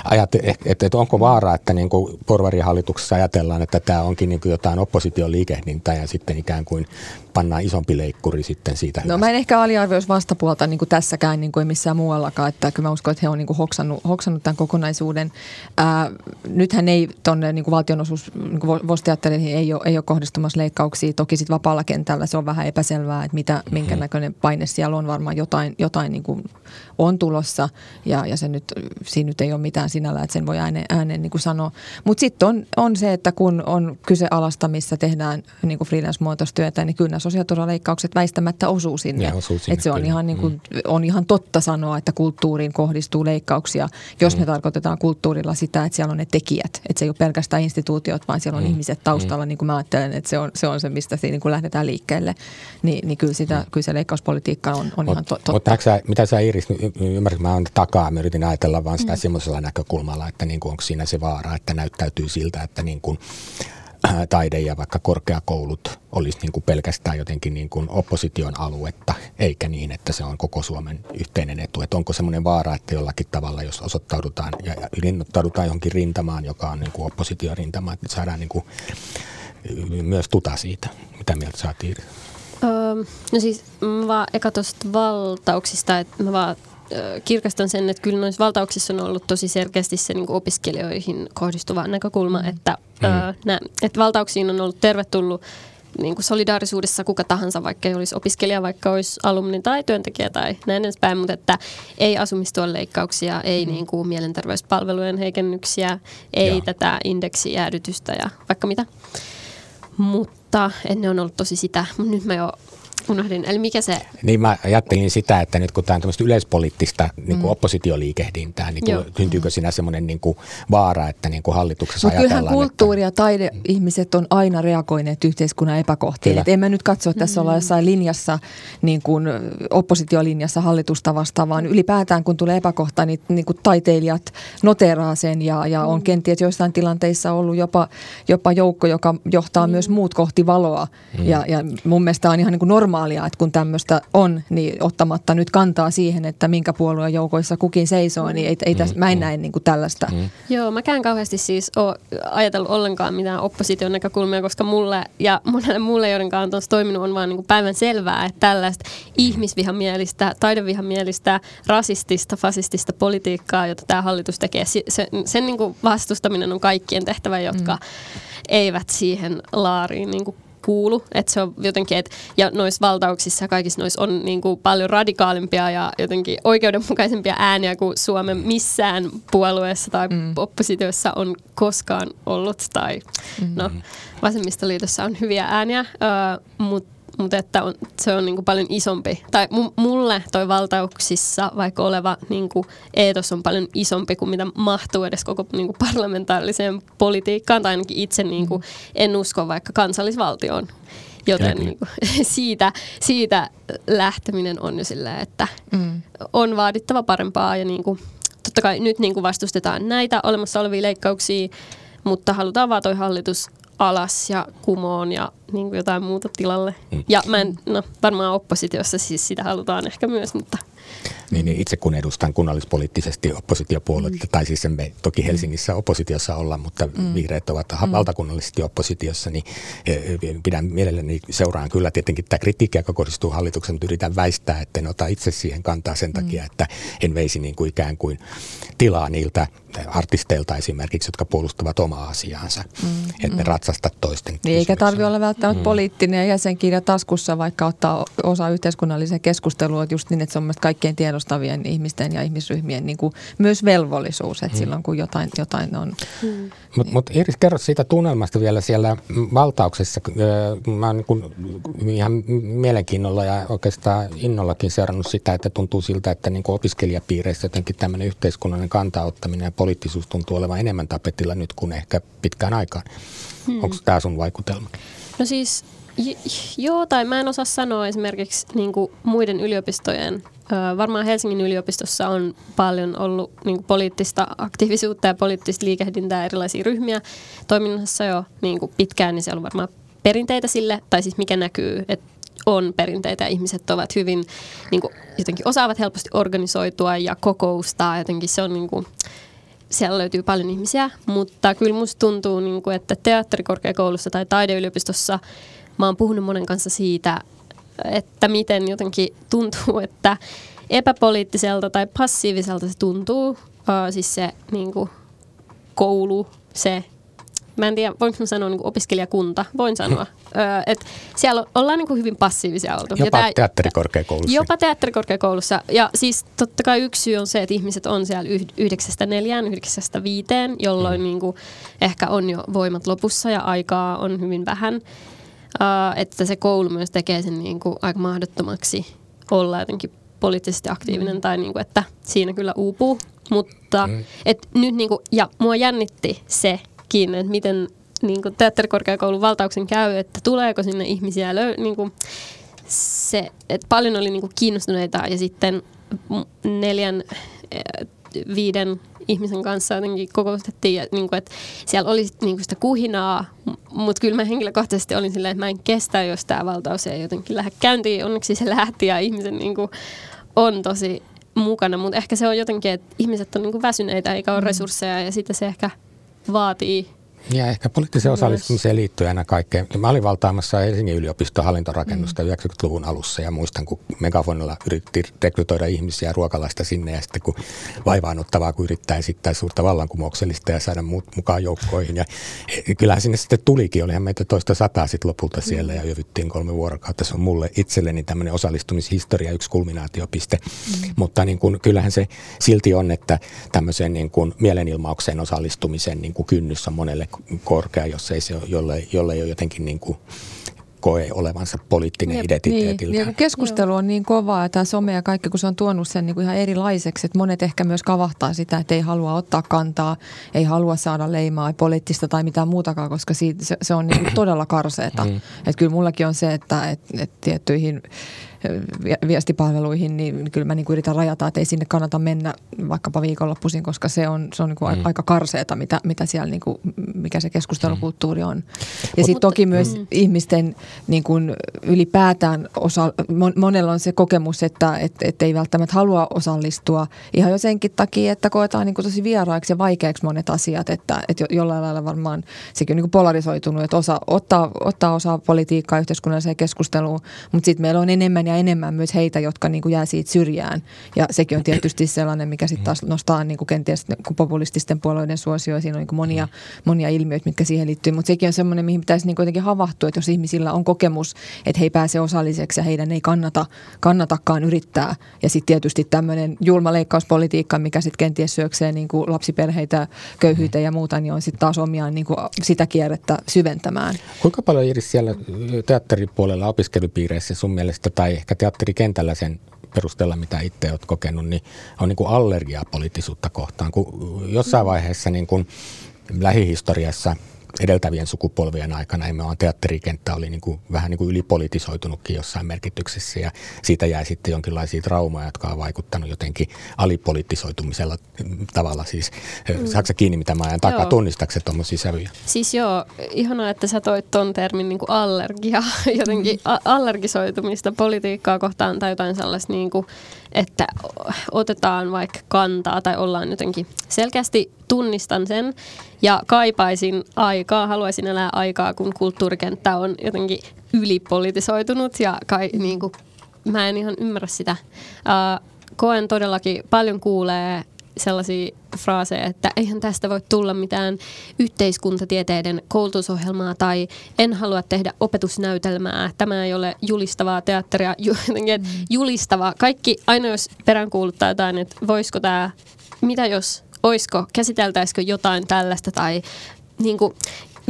ajate, että, että onko vaara, että niin kuin porvarihallituksessa ajatellaan, että tämä onkin niin kuin jotain opposition liikehdintää ja sitten ikään kuin pannaan isompi leikkuri sitten siitä. No mä en ehkä aliarvioisi vastapuolta niin kuin tässäkään niin kuin missään muuallakaan, että kyllä mä uskon, että he on niin kuin hoksannut, hoksannut tämän kokonaisuuden. Ää, nythän ei tuonne niin valtionosuus niin vosteattereihin ei ole, ei ole kohdistumassa leikkauksia. Toki sitten vapaalla kentällä se on vähän epäselvää, että mitä, minkä mm-hmm. näköinen paine siellä on. Varmaan jotain, jotain niin kuin on tulossa ja, ja se nyt, siinä nyt ei ole mitään sinällä, että sen voi ääneen, ääneen niin kuin sanoa. Mutta sitten on, on se, että kun on kyse alasta, missä tehdään niin kuin freelance-muotoistyötä, niin kyllä sosiaaliturvaleikkaukset väistämättä osuu sinne. osuu sinne Et se on ihan, niin kuin, mm. on ihan totta sanoa, että kulttuuriin kohdistuu leikkauksia, jos mm. ne tarkoitetaan kulttuurilla sitä, että siellä on ne tekijät. Että se ei ole pelkästään instituutiot, vaan siellä on mm. ihmiset taustalla, mm. niin kuin mä ajattelen, että se on se, on se mistä siinä niin kuin lähdetään liikkeelle. Ni, niin kyllä, sitä, mm. kyllä se leikkauspolitiikka on, on Mut, ihan to, totta. Mutta mitä sä Iris, ymmärrätkö, mä oon takaa, mä yritin ajatella vaan sitä mm. semmoisella näkökulmalla, että niin kuin, onko siinä se vaara, että näyttäytyy siltä, että niin kuin, [clears throat] taide ja vaikka korkeakoulut olisi niin kuin pelkästään jotenkin niin kuin opposition aluetta, eikä niin, että se on koko Suomen yhteinen etu. Että onko semmoinen vaara, että jollakin tavalla, jos osoittaudutaan ja, ja johonkin rintamaan, joka on niin kuin oppositiorintama, että saadaan niin kuin myös tuta siitä. Mitä mieltä Iiri? Öö, no siis mä vaan eka tuosta valtauksista, että mä vaan kirkastan sen, että kyllä noissa valtauksissa on ollut tosi selkeästi se niin opiskelijoihin kohdistuva näkökulma, mm. että, mm. Ö, nä, että valtauksiin on ollut tervetullut niin kuin solidaarisuudessa kuka tahansa, vaikka ei olisi opiskelija, vaikka olisi alumni tai työntekijä tai näin edespäin, mutta että ei asumistuen leikkauksia, ei mm. niin kuin mielenterveyspalvelujen heikennyksiä, ei Joo. tätä indeksijäädytystä ja vaikka mitä. Mutta ne on ollut tosi sitä, mutta nyt mä jo Unohdin, eli mikä se... Niin mä ajattelin sitä, että nyt kun tämä on tämmöistä yleispoliittista niin kuin mm. oppositioliikehdintää, niin kuin, syntyykö siinä semmoinen niin kuin vaara, että niin kuin hallituksessa Mutta kyllähän kulttuuri- että... ja taideihmiset on aina reagoineet yhteiskunnan epäkohtiin. Että en mä nyt katso, että tässä mm. ollaan jossain linjassa, niin kuin oppositiolinjassa hallitusta vastaan, vaan ylipäätään kun tulee epäkohta, niin, niin kuin taiteilijat noteraa sen ja, ja on mm. kenties joissain tilanteissa ollut jopa, jopa joukko, joka johtaa mm. myös muut kohti valoa. Mm. Ja, ja mun mielestä on ihan niin kuin normaalia, että kun tämmöistä on, niin ottamatta nyt kantaa siihen, että minkä puolueen joukoissa kukin seisoo, niin ei, ei tässä, mä en näe niin kuin tällaista. Mm. Joo, mäkään kauheasti siis ole ajatellut ollenkaan mitään opposition näkökulmia, koska mulle ja monelle muulle, joiden kanssa on toiminut, on vaan niin kuin päivän selvää, että tällaista ihmisvihamielistä, taidevihamielistä, rasistista, fasistista politiikkaa, jota tämä hallitus tekee, sen, sen niin kuin vastustaminen on kaikkien tehtävä, jotka mm. eivät siihen laariin niin kuin kuulu. Että se on jotenkin, et, ja noissa valtauksissa kaikissa noissa on niin kuin paljon radikaalimpia ja jotenkin oikeudenmukaisempia ääniä kuin Suomen missään puolueessa tai mm. oppositiossa on koskaan ollut. Tai mm. no, vasemmistoliitossa on hyviä ääniä, uh, mutta mutta että on, se on niinku paljon isompi. Tai mulle toi valtauksissa vaikka oleva niinku eetos on paljon isompi kuin mitä mahtuu edes koko niinku parlamentaariseen politiikkaan. Tai ainakin itse niinku mm. en usko vaikka kansallisvaltioon. Joten niinku, [laughs] siitä, siitä lähteminen on jo silleen, että mm. on vaadittava parempaa ja niinku, totta kai nyt niinku vastustetaan näitä olemassa olevia leikkauksia, mutta halutaan vaan toi hallitus alas ja kumoon ja niin kuin jotain muuta tilalle. Mm. Ja mä en, no varmaan oppositiossa siis sitä halutaan ehkä myös, mutta niin, niin itse kun edustan kunnallispoliittisesti oppositiopuoluetta, mm. tai siis me toki Helsingissä oppositiossa olla, mutta mm. vihreät ovat mm. valtakunnallisesti oppositiossa, niin e, e, pidän mielelläni seuraan kyllä tietenkin tämä kritiikki, joka kohdistuu hallituksen, mutta yritän väistää, että en ota itse siihen kantaa sen takia, mm. että en veisi niin kuin ikään kuin tilaa niiltä artisteilta esimerkiksi, jotka puolustavat omaa asiaansa, mm. että ne mm. ratsasta toisten niin, Eikä tarvitse olla välttämättä mm. poliittinen jäsenkirja taskussa, vaikka ottaa osa yhteiskunnalliseen keskusteluun, just niin, että se on kaikkein tiedostavien ihmisten ja ihmisryhmien niin kuin myös velvollisuus, että mm. silloin kun jotain, jotain on. Mm. Mutta mut Iris, kerro siitä tunnelmasta vielä siellä valtauksessa. Mä oon niin ihan mielenkiinnolla ja oikeastaan innollakin seurannut sitä, että tuntuu siltä, että niin kuin opiskelijapiireissä jotenkin tämmöinen yhteiskunnallinen kantaottaminen ja poliittisuus tuntuu olevan enemmän tapetilla nyt kuin ehkä pitkään aikaan. Hmm. Onko tämä sun vaikutelma? No siis joo, tai mä en osaa sanoa esimerkiksi niin kuin muiden yliopistojen varmaan Helsingin yliopistossa on paljon ollut niin kuin poliittista aktiivisuutta ja poliittista liikehdintää erilaisia ryhmiä toiminnassa jo niin kuin pitkään, niin siellä on varmaan perinteitä sille, tai siis mikä näkyy, että on perinteitä ja ihmiset ovat hyvin, niin kuin, jotenkin osaavat helposti organisoitua ja kokoustaa, jotenkin se on niin kuin, siellä löytyy paljon ihmisiä, mutta kyllä musta tuntuu, niin kuin, että teatterikorkeakoulussa tai taideyliopistossa mä oon puhunut monen kanssa siitä, että miten jotenkin tuntuu, että epäpoliittiselta tai passiiviselta se tuntuu, uh, siis se niin kuin, koulu, se mä en tiedä, voinko mä sanoa niin opiskelijakunta, voin sanoa. [laughs] Öö, että siellä ollaan niin kuin hyvin passiivisia oltu. Jopa ja tää, teatterikorkeakoulussa. Jopa teatterikorkeakoulussa. Ja siis totta kai yksi syy on se, että ihmiset on siellä yhdeksästä neljään, yhdeksästä viiteen, jolloin mm. niin kuin ehkä on jo voimat lopussa ja aikaa on hyvin vähän. Uh, että se koulu myös tekee sen niin kuin aika mahdottomaksi olla jotenkin poliittisesti aktiivinen mm. tai niin kuin, että siinä kyllä uupuu. Mutta mm. et nyt niin kuin, ja mua jännitti sekin, että miten niin kuin teatterikorkeakoulun valtauksen käy, että tuleeko sinne ihmisiä löy, niin kuin se, että paljon oli niin kuin kiinnostuneita ja sitten neljän, viiden ihmisen kanssa jotenkin kokoustettiin, ja, niin kuin, että siellä oli niin kuin sitä kuhinaa, mutta kyllä mä henkilökohtaisesti olin silleen, että mä en kestä, jos tämä valtaus ei jotenkin lähde käyntiin. Onneksi se lähti ja ihmisen niin kuin, on tosi mukana, mutta ehkä se on jotenkin, että ihmiset on niin kuin väsyneitä eikä ole mm. resursseja ja sitten se ehkä vaatii ja ehkä poliittiseen osallistumiseen liittyy aina kaikkea. Mä olin valtaamassa Helsingin yliopiston hallintorakennusta mm. 90-luvun alussa ja muistan, kun Megafonilla yritti rekrytoida ihmisiä ruokalaista sinne ja sitten kun vaivaanottavaa, kun yrittää esittää suurta vallankumouksellista ja saada muut mukaan joukkoihin. Ja kyllähän sinne sitten tulikin, olihan meitä toista sataa sitten lopulta siellä ja yövyttiin kolme vuorokautta. Se on mulle itselleni tämmöinen osallistumishistoria, yksi kulminaatiopiste. Mm. Mutta niin kun, kyllähän se silti on, että tämmöisen niin kun mielenilmaukseen osallistumisen niin kun kynnys on monelle korkea, jos ei se jolle, jolle ei ole jotenkin niin kuin koe olevansa poliittinen Jep, identiteetiltä. Niin, ja keskustelu on niin kovaa ja tämä some ja kaikki, kun se on tuonut sen niin kuin ihan erilaiseksi, että monet ehkä myös kavahtaa sitä, että ei halua ottaa kantaa, ei halua saada leimaa poliittista tai mitään muutakaan, koska siitä, se, se on niin kuin todella karseeta. Mm. Että kyllä mullakin on se, että et, et tiettyihin viestipalveluihin, niin kyllä mä niin kuin yritän rajata, että ei sinne kannata mennä vaikkapa viikonloppuisin, koska se on, se on niin kuin mm. aika karseeta, mitä, mitä siellä niin kuin, mikä se keskustelukulttuuri on. Ja sitten toki myös mm. ihmisten niin kuin ylipäätään osa, monella on se kokemus, että et, et ei välttämättä halua osallistua ihan jo senkin takia, että koetaan niin kuin tosi vieraiksi ja vaikeaksi monet asiat, että, että jollain lailla varmaan sekin on niin kuin polarisoitunut, että osa ottaa, ottaa osaa politiikkaa yhteiskunnalliseen keskusteluun, mutta sitten meillä on enemmän ja enemmän myös heitä, jotka niin kuin jää siitä syrjään. Ja sekin on tietysti sellainen, mikä sitten taas nostaa niin kuin kenties populististen puolueiden suosio. Siinä on niin kuin monia, monia ilmiöitä, mitkä siihen liittyy. Mutta sekin on semmoinen, mihin pitäisi niin kuitenkin havahtua, että jos ihmisillä on kokemus, että he ei pääse osalliseksi ja heidän ei kannata, kannatakaan yrittää. Ja sitten tietysti tämmöinen julma leikkauspolitiikka, mikä sitten kenties syöksee niin kuin lapsiperheitä, köyhyyttä ja muuta, niin on sitten taas omiaan niin kuin sitä kierrettä syventämään. Kuinka paljon Iris siellä teatteripuolella opiskelupiireissä sun mielestä tai ehkä teatterikentällä sen perusteella, mitä itse olet kokenut, niin on niin kuin allergia poliittisuutta kohtaan. Kun jossain vaiheessa niin kuin lähihistoriassa – edeltävien sukupolvien aikana nimenomaan teatterikenttä oli niin kuin, vähän niin kuin ylipolitisoitunutkin jossain merkityksessä ja siitä jäi sitten jonkinlaisia traumaa, jotka on vaikuttanut jotenkin alipolitisoitumisella tavalla. Siis mm. saako kiinni, mitä mä ajan takaa, tunnistaako tuommoisia sävyjä? Siis joo, ihanaa, että sä toit ton termin niin kuin allergia, [laughs] jotenkin mm. allergisoitumista politiikkaa kohtaan tai jotain sellaista niin kuin, että otetaan vaikka kantaa tai ollaan jotenkin selkeästi tunnistan sen ja kaipaisin aikaa, haluaisin elää aikaa, kun kulttuurikenttä on jotenkin ylipolitisoitunut ja kai, niin kuin, mä en ihan ymmärrä sitä. Uh, koen todellakin, paljon kuulee sellaisia fraaseja, että eihän tästä voi tulla mitään yhteiskuntatieteiden koulutusohjelmaa tai en halua tehdä opetusnäytelmää. Tämä ei ole julistavaa teatteria, [laughs] jotenkin mm. julistavaa. Kaikki, aina jos peräänkuuluttaa jotain, että voisiko tämä, mitä jos, oisko, käsiteltäisikö jotain tällaista tai niin kuin,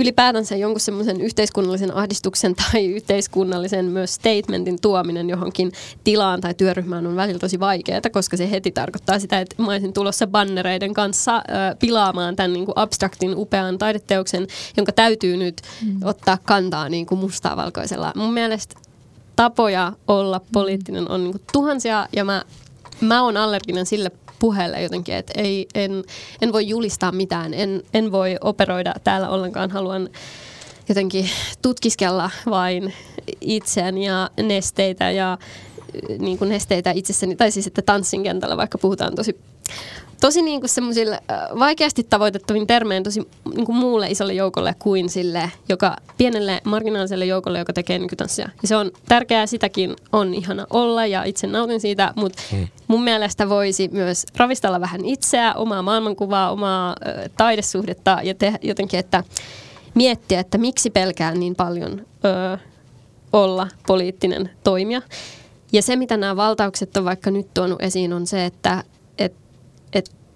ylipäätänsä jonkun semmoisen yhteiskunnallisen ahdistuksen tai yhteiskunnallisen myös statementin tuominen johonkin tilaan tai työryhmään on välillä tosi vaikeaa, koska se heti tarkoittaa sitä, että mä olisin tulossa bannereiden kanssa ö, pilaamaan tämän niin kuin abstraktin upean taideteoksen, jonka täytyy nyt mm. ottaa kantaa niin kuin mustaa valkoisella. Mun mielestä tapoja olla poliittinen on niin kuin tuhansia ja mä, mä oon allerginen sille puheelle jotenkin, että ei, en, en voi julistaa mitään, en, en voi operoida täällä ollenkaan, haluan jotenkin tutkiskella vain itseäni ja nesteitä ja niin kuin nesteitä itsessäni, tai siis että tanssin kentällä vaikka puhutaan tosi tosi niin kuin semmoisille vaikeasti tavoitettavin termein tosi niin kuin muulle isolle joukolle kuin sille, joka pienelle marginaaliselle joukolle, joka tekee nykytanssia. Ja se on tärkeää, sitäkin on ihana olla ja itse nautin siitä, mutta hmm. mun mielestä voisi myös ravistella vähän itseä, omaa maailmankuvaa, omaa ö, taidesuhdetta ja te, jotenkin, että miettiä, että miksi pelkään niin paljon ö, olla poliittinen toimija. Ja se, mitä nämä valtaukset on vaikka nyt tuonut esiin, on se, että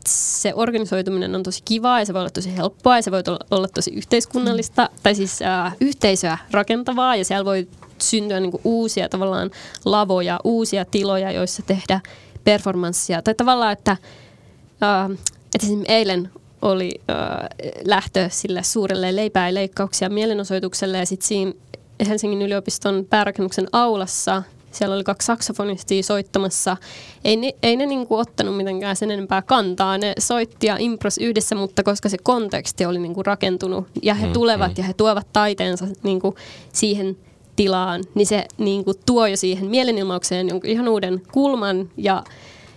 se organisoituminen on tosi kivaa ja se voi olla tosi helppoa ja se voi olla tosi yhteiskunnallista mm. tai siis äh, yhteisöä rakentavaa ja siellä voi syntyä niinku uusia tavallaan lavoja, uusia tiloja, joissa tehdä performanssia. Tai tavallaan, että, äh, että esimerkiksi eilen oli äh, lähtö sille suurelle leipää ja leikkauksia mielenosoitukselle ja sitten siinä Helsingin yliopiston päärakennuksen aulassa – siellä oli kaksi saksofonistia soittamassa. Ei ne, ei ne niinku ottanut mitenkään sen enempää kantaa. Ne soitti ja impros yhdessä, mutta koska se konteksti oli niinku rakentunut ja he mm, tulevat mm. ja he tuovat taiteensa niinku siihen tilaan, niin se niinku tuo jo siihen mielenilmaukseen jonkun ihan uuden kulman ja,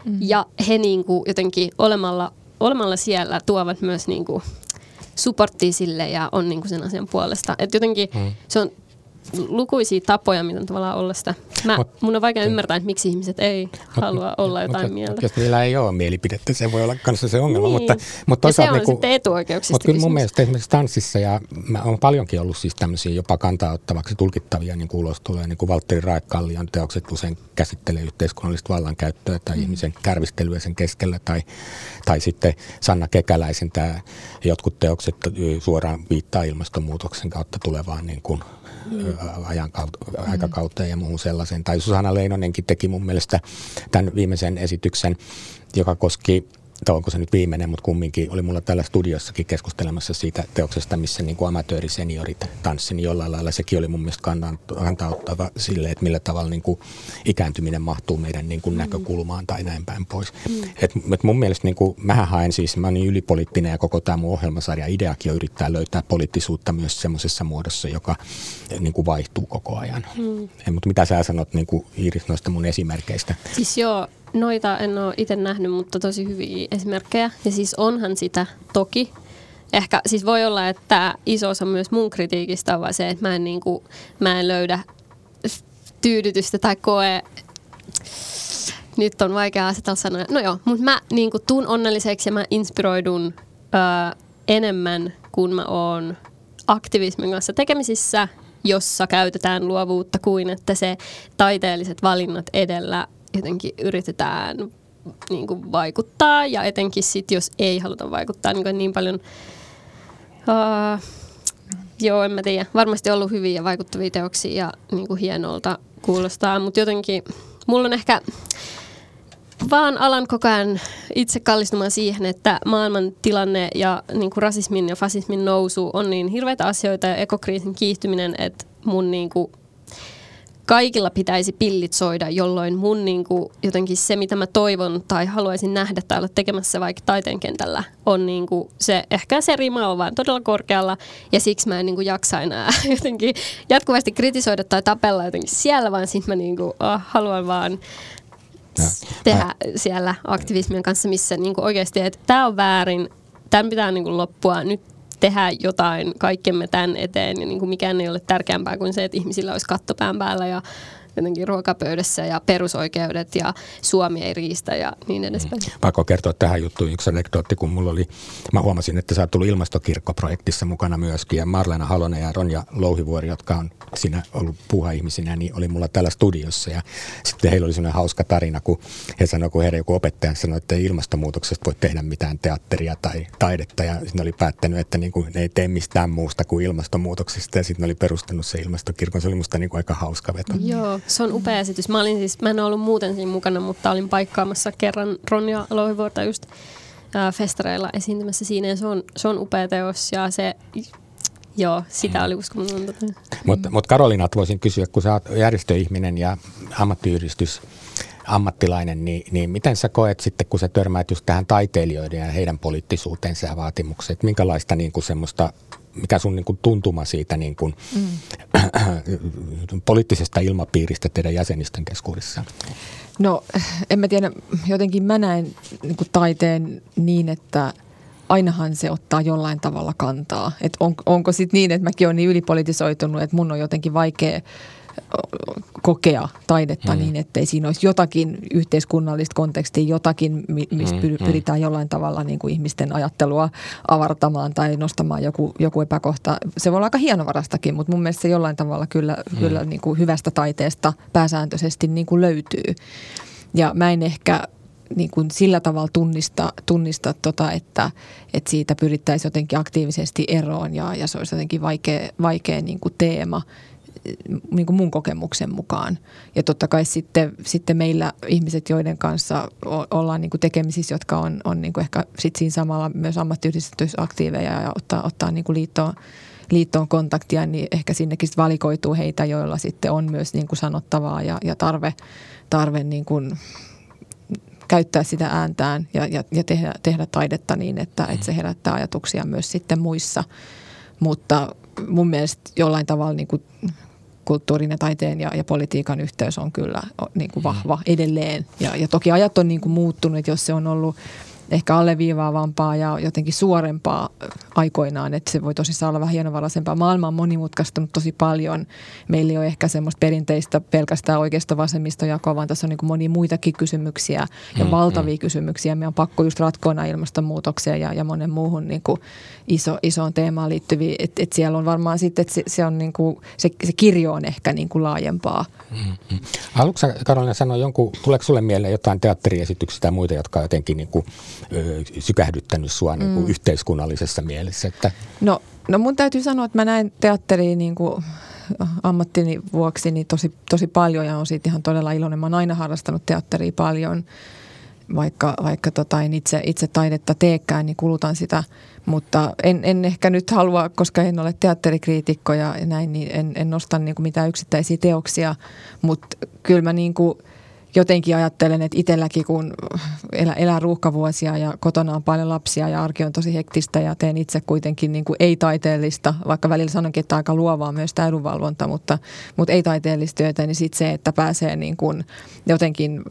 mm. ja he niinku jotenkin olemalla, olemalla siellä tuovat myös niinku supporttia sille ja on niinku sen asian puolesta. Et jotenkin mm. se on lukuisia tapoja, miten tavallaan olla sitä. Mä, mut, mun on vaikea ymmärtää, että miksi ihmiset ei mut, halua olla jotain mut, mieltä. Jos niillä ei ole mielipidettä, se voi olla kanssa se ongelma. Niin. Mutta, mutta ja se on niin kuin, sitten etuoikeuksista Mutta kyllä mun mielestä esimerkiksi tanssissa, ja mä on paljonkin ollut siis tämmöisiä jopa kantaa ottavaksi tulkittavia niin kuin ulos tulee, niin kuin Valtteri Raekallion teokset usein käsittelee yhteiskunnallista vallankäyttöä tai mm. ihmisen kärvistelyä sen keskellä, tai, tai sitten Sanna Kekäläisen tämä jotkut teokset suoraan viittaa ilmastonmuutoksen kautta tulevaan niin kuin mm. aikakauteen ja muuhun sellaiseen. Tai Susanna Leinonenkin teki mun mielestä tämän viimeisen esityksen, joka koski tai onko se nyt viimeinen, mutta kumminkin oli mulla täällä studiossakin keskustelemassa siitä teoksesta, missä niin kuin amatööriseniorit tanssi, niin jollain lailla sekin oli mun mielestä kantauttava sille, että millä tavalla niin kuin ikääntyminen mahtuu meidän niin kuin mm. näkökulmaan tai näin päin pois. Mm. Et, et mun mielestä niin kuin, mähän haen siis, mä oon niin ylipoliittinen ja koko tämä mun ohjelmasarja ideakin yrittää löytää poliittisuutta myös semmoisessa muodossa, joka niin kuin vaihtuu koko ajan. Mm. Mutta mitä sä sanot niin kuin Iiris noista mun esimerkkeistä? Siis joo, noita en ole itse nähnyt, mutta tosi hyviä esimerkkejä. Ja siis onhan sitä toki. Ehkä siis voi olla, että iso osa myös mun kritiikistä on vaan se, että mä en, niin kuin, mä en löydä tyydytystä tai koe nyt on vaikea asetella sanoja. No joo, mutta mä niin kuin, tuun onnelliseksi ja mä inspiroidun öö, enemmän, kun mä oon aktivismin kanssa tekemisissä, jossa käytetään luovuutta kuin että se taiteelliset valinnat edellä jotenkin yritetään niin kuin vaikuttaa ja etenkin sit, jos ei haluta vaikuttaa niin, niin paljon. Uh, joo, en mä tiedä. Varmasti ollut hyviä ja vaikuttavia teoksia ja niin kuin hienolta kuulostaa, mutta jotenkin mulla on ehkä vaan alan koko ajan itse kallistumaan siihen, että maailman tilanne ja niin kuin rasismin ja fasismin nousu on niin hirveitä asioita ja ekokriisin kiihtyminen, että mun niin kuin kaikilla pitäisi pillit soida, jolloin mun niin kuin, jotenkin se, mitä mä toivon tai haluaisin nähdä tai olla tekemässä vaikka taiteen kentällä, on niin kuin se, ehkä se rima on vaan todella korkealla ja siksi mä en niin kuin jaksa enää [laughs] jotenkin jatkuvasti kritisoida tai tapella jotenkin siellä, vaan sitten mä niin kuin, oh, haluan vaan tehdä siellä aktivismien kanssa, missä niin kuin oikeasti, että tämä on väärin, tämän pitää niin kuin loppua, nyt tehdä jotain kaikkemme tämän eteen ja niin kuin mikään ei ole tärkeämpää kuin se, että ihmisillä olisi kattopään päällä ja jotenkin ruokapöydässä ja perusoikeudet ja Suomi ei riistä ja niin edespäin. Mm. Pakko kertoa tähän juttuun yksi anekdootti, kun mulla oli, mä huomasin, että sä oot tullut ilmastokirkkoprojektissa mukana myöskin ja Marlena Halonen ja Ronja Louhivuori, jotka on siinä ollut puha-ihmisinä, niin oli mulla täällä studiossa ja sitten heillä oli sellainen hauska tarina, kun he sanoivat, kun heidän joku opettaja sanoi, että ei ilmastonmuutoksesta voi tehdä mitään teatteria tai taidetta ja sitten oli päättänyt, että niin kuin ne ei tee mistään muusta kuin ilmastonmuutoksesta ja sitten oli perustanut se ilmastokirkon. Se oli musta niin kuin aika hauska veto. Joo, se on upea esitys. Mä, olin siis, mä en ollut muuten siinä mukana, mutta olin paikkaamassa kerran Ronja Louhivuorta just ää, festareilla esiintymässä siinä. Ja se on, se on upea teos ja se Joo, sitä oli uskomatonta. Mutta mut Karolina, voisin kysyä, kun sä oot järjestöihminen ja ammattiyhdistys ammattilainen, niin, niin miten sä koet sitten, kun sä törmäät just tähän taiteilijoiden ja heidän poliittisuutensa ja vaatimukset, minkälaista niin kuin semmoista mikä sun niin kuin tuntuma siitä niin kuin, mm. [clears throat] poliittisesta ilmapiiristä teidän jäsenistön keskuudessa? No en mä tiedä, jotenkin mä näen niin kuin taiteen niin, että ainahan se ottaa jollain tavalla kantaa. Et on, onko sitten niin, että mäkin olen niin ylipolitisoitunut, että mun on jotenkin vaikea kokea taidetta mm. niin, ettei siinä olisi jotakin yhteiskunnallista kontekstia, jotakin, missä mm, mm, pyritään jollain tavalla niin kuin ihmisten ajattelua avartamaan tai nostamaan joku, joku epäkohta. Se voi olla aika hienovarastakin, mutta mun mielestä se jollain tavalla kyllä, mm. kyllä niin kuin hyvästä taiteesta pääsääntöisesti niin kuin löytyy. Ja mä en ehkä niin kuin sillä tavalla tunnista, tunnista tota, että, että siitä pyrittäisiin jotenkin aktiivisesti eroon ja, ja se olisi jotenkin vaikea, vaikea niin kuin teema – niin kuin mun kokemuksen mukaan. Ja totta kai sitten, sitten meillä ihmiset, joiden kanssa ollaan niin kuin tekemisissä, jotka on, on niin kuin ehkä sitten siinä samalla myös ammattiyhdistysaktiiveja ja ottaa, ottaa niin kuin liittoon, liittoon kontaktia, niin ehkä sinnekin valikoituu heitä, joilla sitten on myös niin kuin sanottavaa ja, ja tarve, tarve niin kuin käyttää sitä ääntään ja, ja, ja tehdä, tehdä taidetta niin, että, että se herättää ajatuksia myös sitten muissa. Mutta mun mielestä jollain tavalla niin kuin kulttuurin ja taiteen ja, ja politiikan yhteys on kyllä niin kuin vahva edelleen. Ja, ja toki ajat on niin kuin muuttunut, jos se on ollut ehkä alleviivaavampaa ja jotenkin suorempaa aikoinaan, että se voi tosissaan olla vähän hienovaraisempaa. Maailma on monimutkaistunut tosi paljon. Meillä ei ole ehkä semmoista perinteistä pelkästään oikeasta vasemmista jakoa, vaan tässä on niin monia muitakin kysymyksiä ja mm, valtavia mm. kysymyksiä. Me on pakko just ratkoa ilmastonmuutokseen ja, ja monen muuhun niin kuin iso, isoon teemaan liittyviä. Että et siellä on varmaan sitten, että se, se, on niin kuin, se, se kirjo on ehkä niin kuin laajempaa. Mm-hmm. Haluatko Karolina sanoa jonkun, tuleeko sulle mieleen jotain teatteriesityksiä tai muita, jotka jotenkin niin kuin sykähdyttänyt sua niin kuin mm. yhteiskunnallisessa mielessä? Että... No, no mun täytyy sanoa, että mä näin teatteriin niin kuin ammattini vuoksi niin tosi, tosi paljon ja on siitä ihan todella iloinen. Mä oon aina harrastanut teatteria paljon, vaikka, vaikka tota, en itse, itse taidetta teekään, niin kulutan sitä. Mutta en, en ehkä nyt halua, koska en ole teatterikriitikko ja näin, niin en, en nosta niin kuin mitään yksittäisiä teoksia. Mutta kyllä mä niin kuin – jotenkin ajattelen, että itselläkin kun elää, elää ruuhkavuosia ja kotona on paljon lapsia ja arki on tosi hektistä ja teen itse kuitenkin niin kuin ei-taiteellista, vaikka välillä sanonkin, että aika luovaa myös tämä edunvalvonta, mutta, mutta ei-taiteellista työtä, niin sitten se, että pääsee niin kuin jotenkin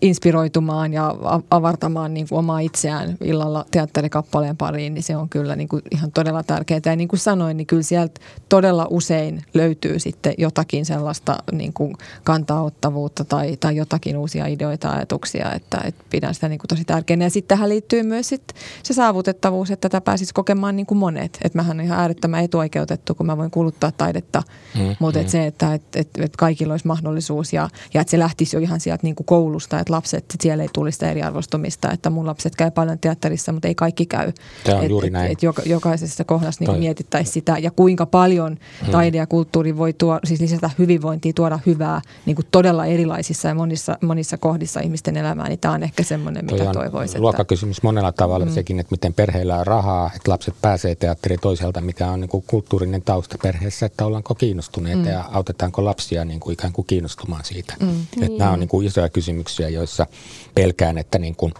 inspiroitumaan ja avartamaan niin kuin omaa itseään illalla teatterikappaleen pariin, niin se on kyllä niin kuin ihan todella tärkeää. Ja niin kuin sanoin, niin kyllä sieltä todella usein löytyy sitten jotakin sellaista niin kuin kantaottavuutta tai, tai jotakin uusia ideoita ja ajatuksia, että, että pidän sitä niin kuin tosi tärkeänä. Ja sitten tähän liittyy myös sit se saavutettavuus, että tätä pääsisi kokemaan niin kuin monet. Että mähän on ihan äärettömän etuoikeutettu, kun mä voin kuluttaa taidetta, mm, mutta mm. Et se, että et, et, et kaikilla olisi mahdollisuus ja, ja että se lähtisi jo ihan sieltä niin kuin koulusta, että lapset, että siellä ei tulisi sitä eriarvostumista, että mun lapset käy paljon teatterissa, mutta ei kaikki käy. Tämä on et, juuri näin. Et, et joka, jokaisessa kohdassa niin mietittäisiin sitä ja kuinka paljon hmm. taide ja kulttuuri voi tuo, siis lisätä hyvinvointia, tuoda hyvää niin kuin todella erilaisissa ja monissa, monissa kohdissa ihmisten elämään, niin tämä on ehkä semmoinen, mitä toivoisin. Luokkakysymys monella tavalla hmm. sekin, että miten perheillä on rahaa, että lapset pääsee teatteriin toiselta, mikä on niin kuin kulttuurinen tausta perheessä, että ollaanko kiinnostuneita hmm. ja autetaanko lapsia niin kuin ikään kuin kiinnostumaan siitä. Hmm. Että niin. Nämä on niin kuin isoja kysymyksiä, joissa pelkään, että niin kuin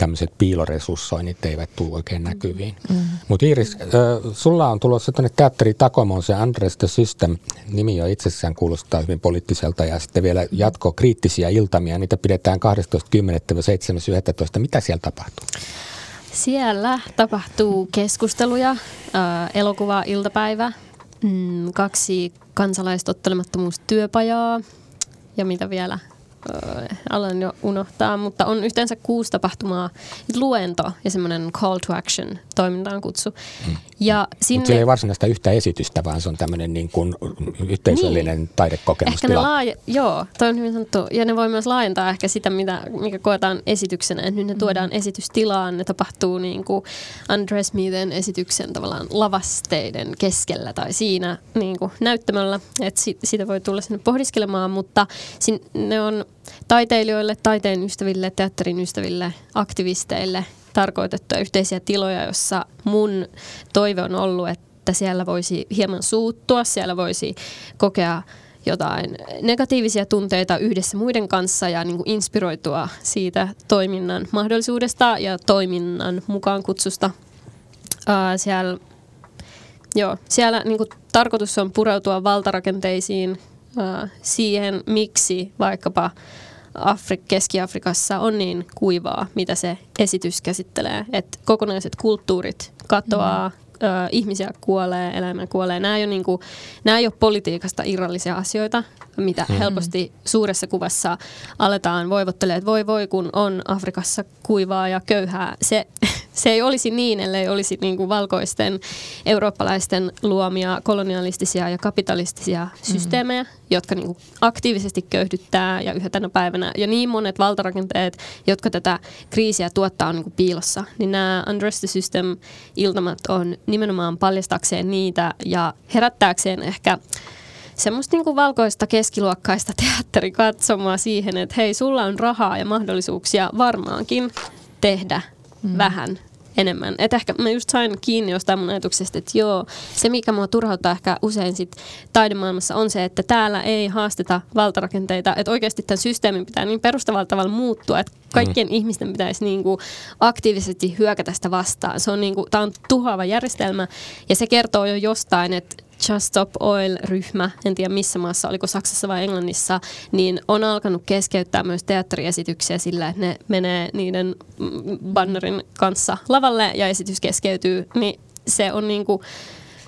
tämmöiset piiloresurssoinnit eivät tule oikein näkyviin. Mm-hmm. Mutta Iiris, äh, sulla on tulossa tuonne teatteri Takomon se Andres the System. Nimi jo itsessään kuulostaa hyvin poliittiselta ja sitten vielä jatko kriittisiä iltamia. Niitä pidetään 12.10.7.11. Mitä siellä tapahtuu? Siellä tapahtuu keskusteluja, äh, elokuva, iltapäivä, mm, kaksi kansalaistottelemattomuustyöpajaa ja mitä vielä alan jo unohtaa, mutta on yhteensä kuusi tapahtumaa, luento ja semmoinen call to action toimintaan kutsu. Hmm. Ja sinne... Mutta siellä ei varsinaista yhtä esitystä, vaan se on tämmöinen niin kuin yhteisöllinen niin. taidekokemus. Ehkä ne laaja... Joo, toi on hyvin sanottu. Ja ne voi myös laajentaa ehkä sitä, mitä, mikä koetaan esityksenä. Nyt ne tuodaan mm. esitystilaan, ne tapahtuu niin kuin Undress Meethen esityksen tavallaan lavasteiden keskellä tai siinä niin kuin näyttämällä. Että sit, sitä voi tulla sinne pohdiskelemaan, mutta sin, ne on taiteilijoille, taiteen ystäville, teatterin ystäville, aktivisteille tarkoitettuja yhteisiä tiloja, jossa mun toive on ollut, että siellä voisi hieman suuttua, siellä voisi kokea jotain negatiivisia tunteita yhdessä muiden kanssa ja niin kuin inspiroitua siitä toiminnan mahdollisuudesta ja toiminnan mukaan kutsusta. Uh, siellä, joo, siellä niin kuin, tarkoitus on pureutua valtarakenteisiin, siihen miksi vaikkapa Afri- Keski-Afrikassa on niin kuivaa, mitä se esitys käsittelee. Että kokonaiset kulttuurit katoaa, mm. ö, ihmisiä kuolee, eläimä kuolee. Nämä ei, ole niin kuin, nämä ei ole politiikasta irrallisia asioita, mitä mm. helposti suuressa kuvassa aletaan voivottelemaan, että voi voi kun on Afrikassa kuivaa ja köyhää. Se, se ei olisi niin, ellei olisi niin kuin valkoisten eurooppalaisten luomia kolonialistisia ja kapitalistisia mm. systeemejä, jotka niin kuin aktiivisesti köyhdyttää ja yhä tänä päivänä. Ja niin monet valtarakenteet, jotka tätä kriisiä tuottaa on niin kuin piilossa. Niin nämä Undress the System-iltamat on nimenomaan paljastakseen niitä ja herättääkseen ehkä semmoista niin kuin valkoista keskiluokkaista [laughs] teatterikatsomaa siihen, että hei, sulla on rahaa ja mahdollisuuksia varmaankin tehdä mm. vähän enemmän. Et ehkä mä just sain kiinni jostain mun ajatuksesta, että joo, se mikä mua turhauttaa ehkä usein sit taidemaailmassa on se, että täällä ei haasteta valtarakenteita, että oikeasti tämän systeemin pitää niin perustavalla tavalla muuttua, että kaikkien mm. ihmisten pitäisi niinku aktiivisesti hyökätä sitä vastaan. Se on, niinku, tää on tuhoava järjestelmä ja se kertoo jo jostain, että Just Stop Oil-ryhmä, en tiedä missä maassa, oliko Saksassa vai Englannissa, niin on alkanut keskeyttää myös teatteriesityksiä sillä, että ne menee niiden bannerin kanssa lavalle ja esitys keskeytyy, niin se on niin kuin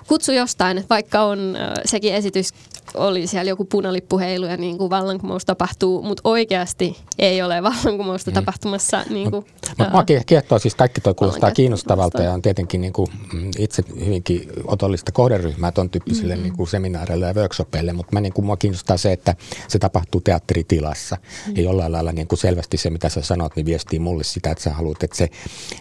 kutsu jostain, vaikka on sekin esitys oli siellä joku punalippuheilu ja niin kuin vallankumous tapahtuu, mutta oikeasti ei ole vallankumousta mm. tapahtumassa. Niin kuin, Mutta mua kiehtoo siis kaikki toi kuulostaa kiinnostavalta ja on tietenkin niin kuin, mm, itse hyvinkin otollista kohderyhmää ton tyyppisille mm-hmm. niin kuin seminaareille ja workshopeille, mutta mä, niin kuin, mua kiinnostaa se, että se tapahtuu teatteritilassa mm-hmm. ja jollain lailla niin kuin selvästi se, mitä sä sanot, niin viestii mulle sitä, että sä haluat, että se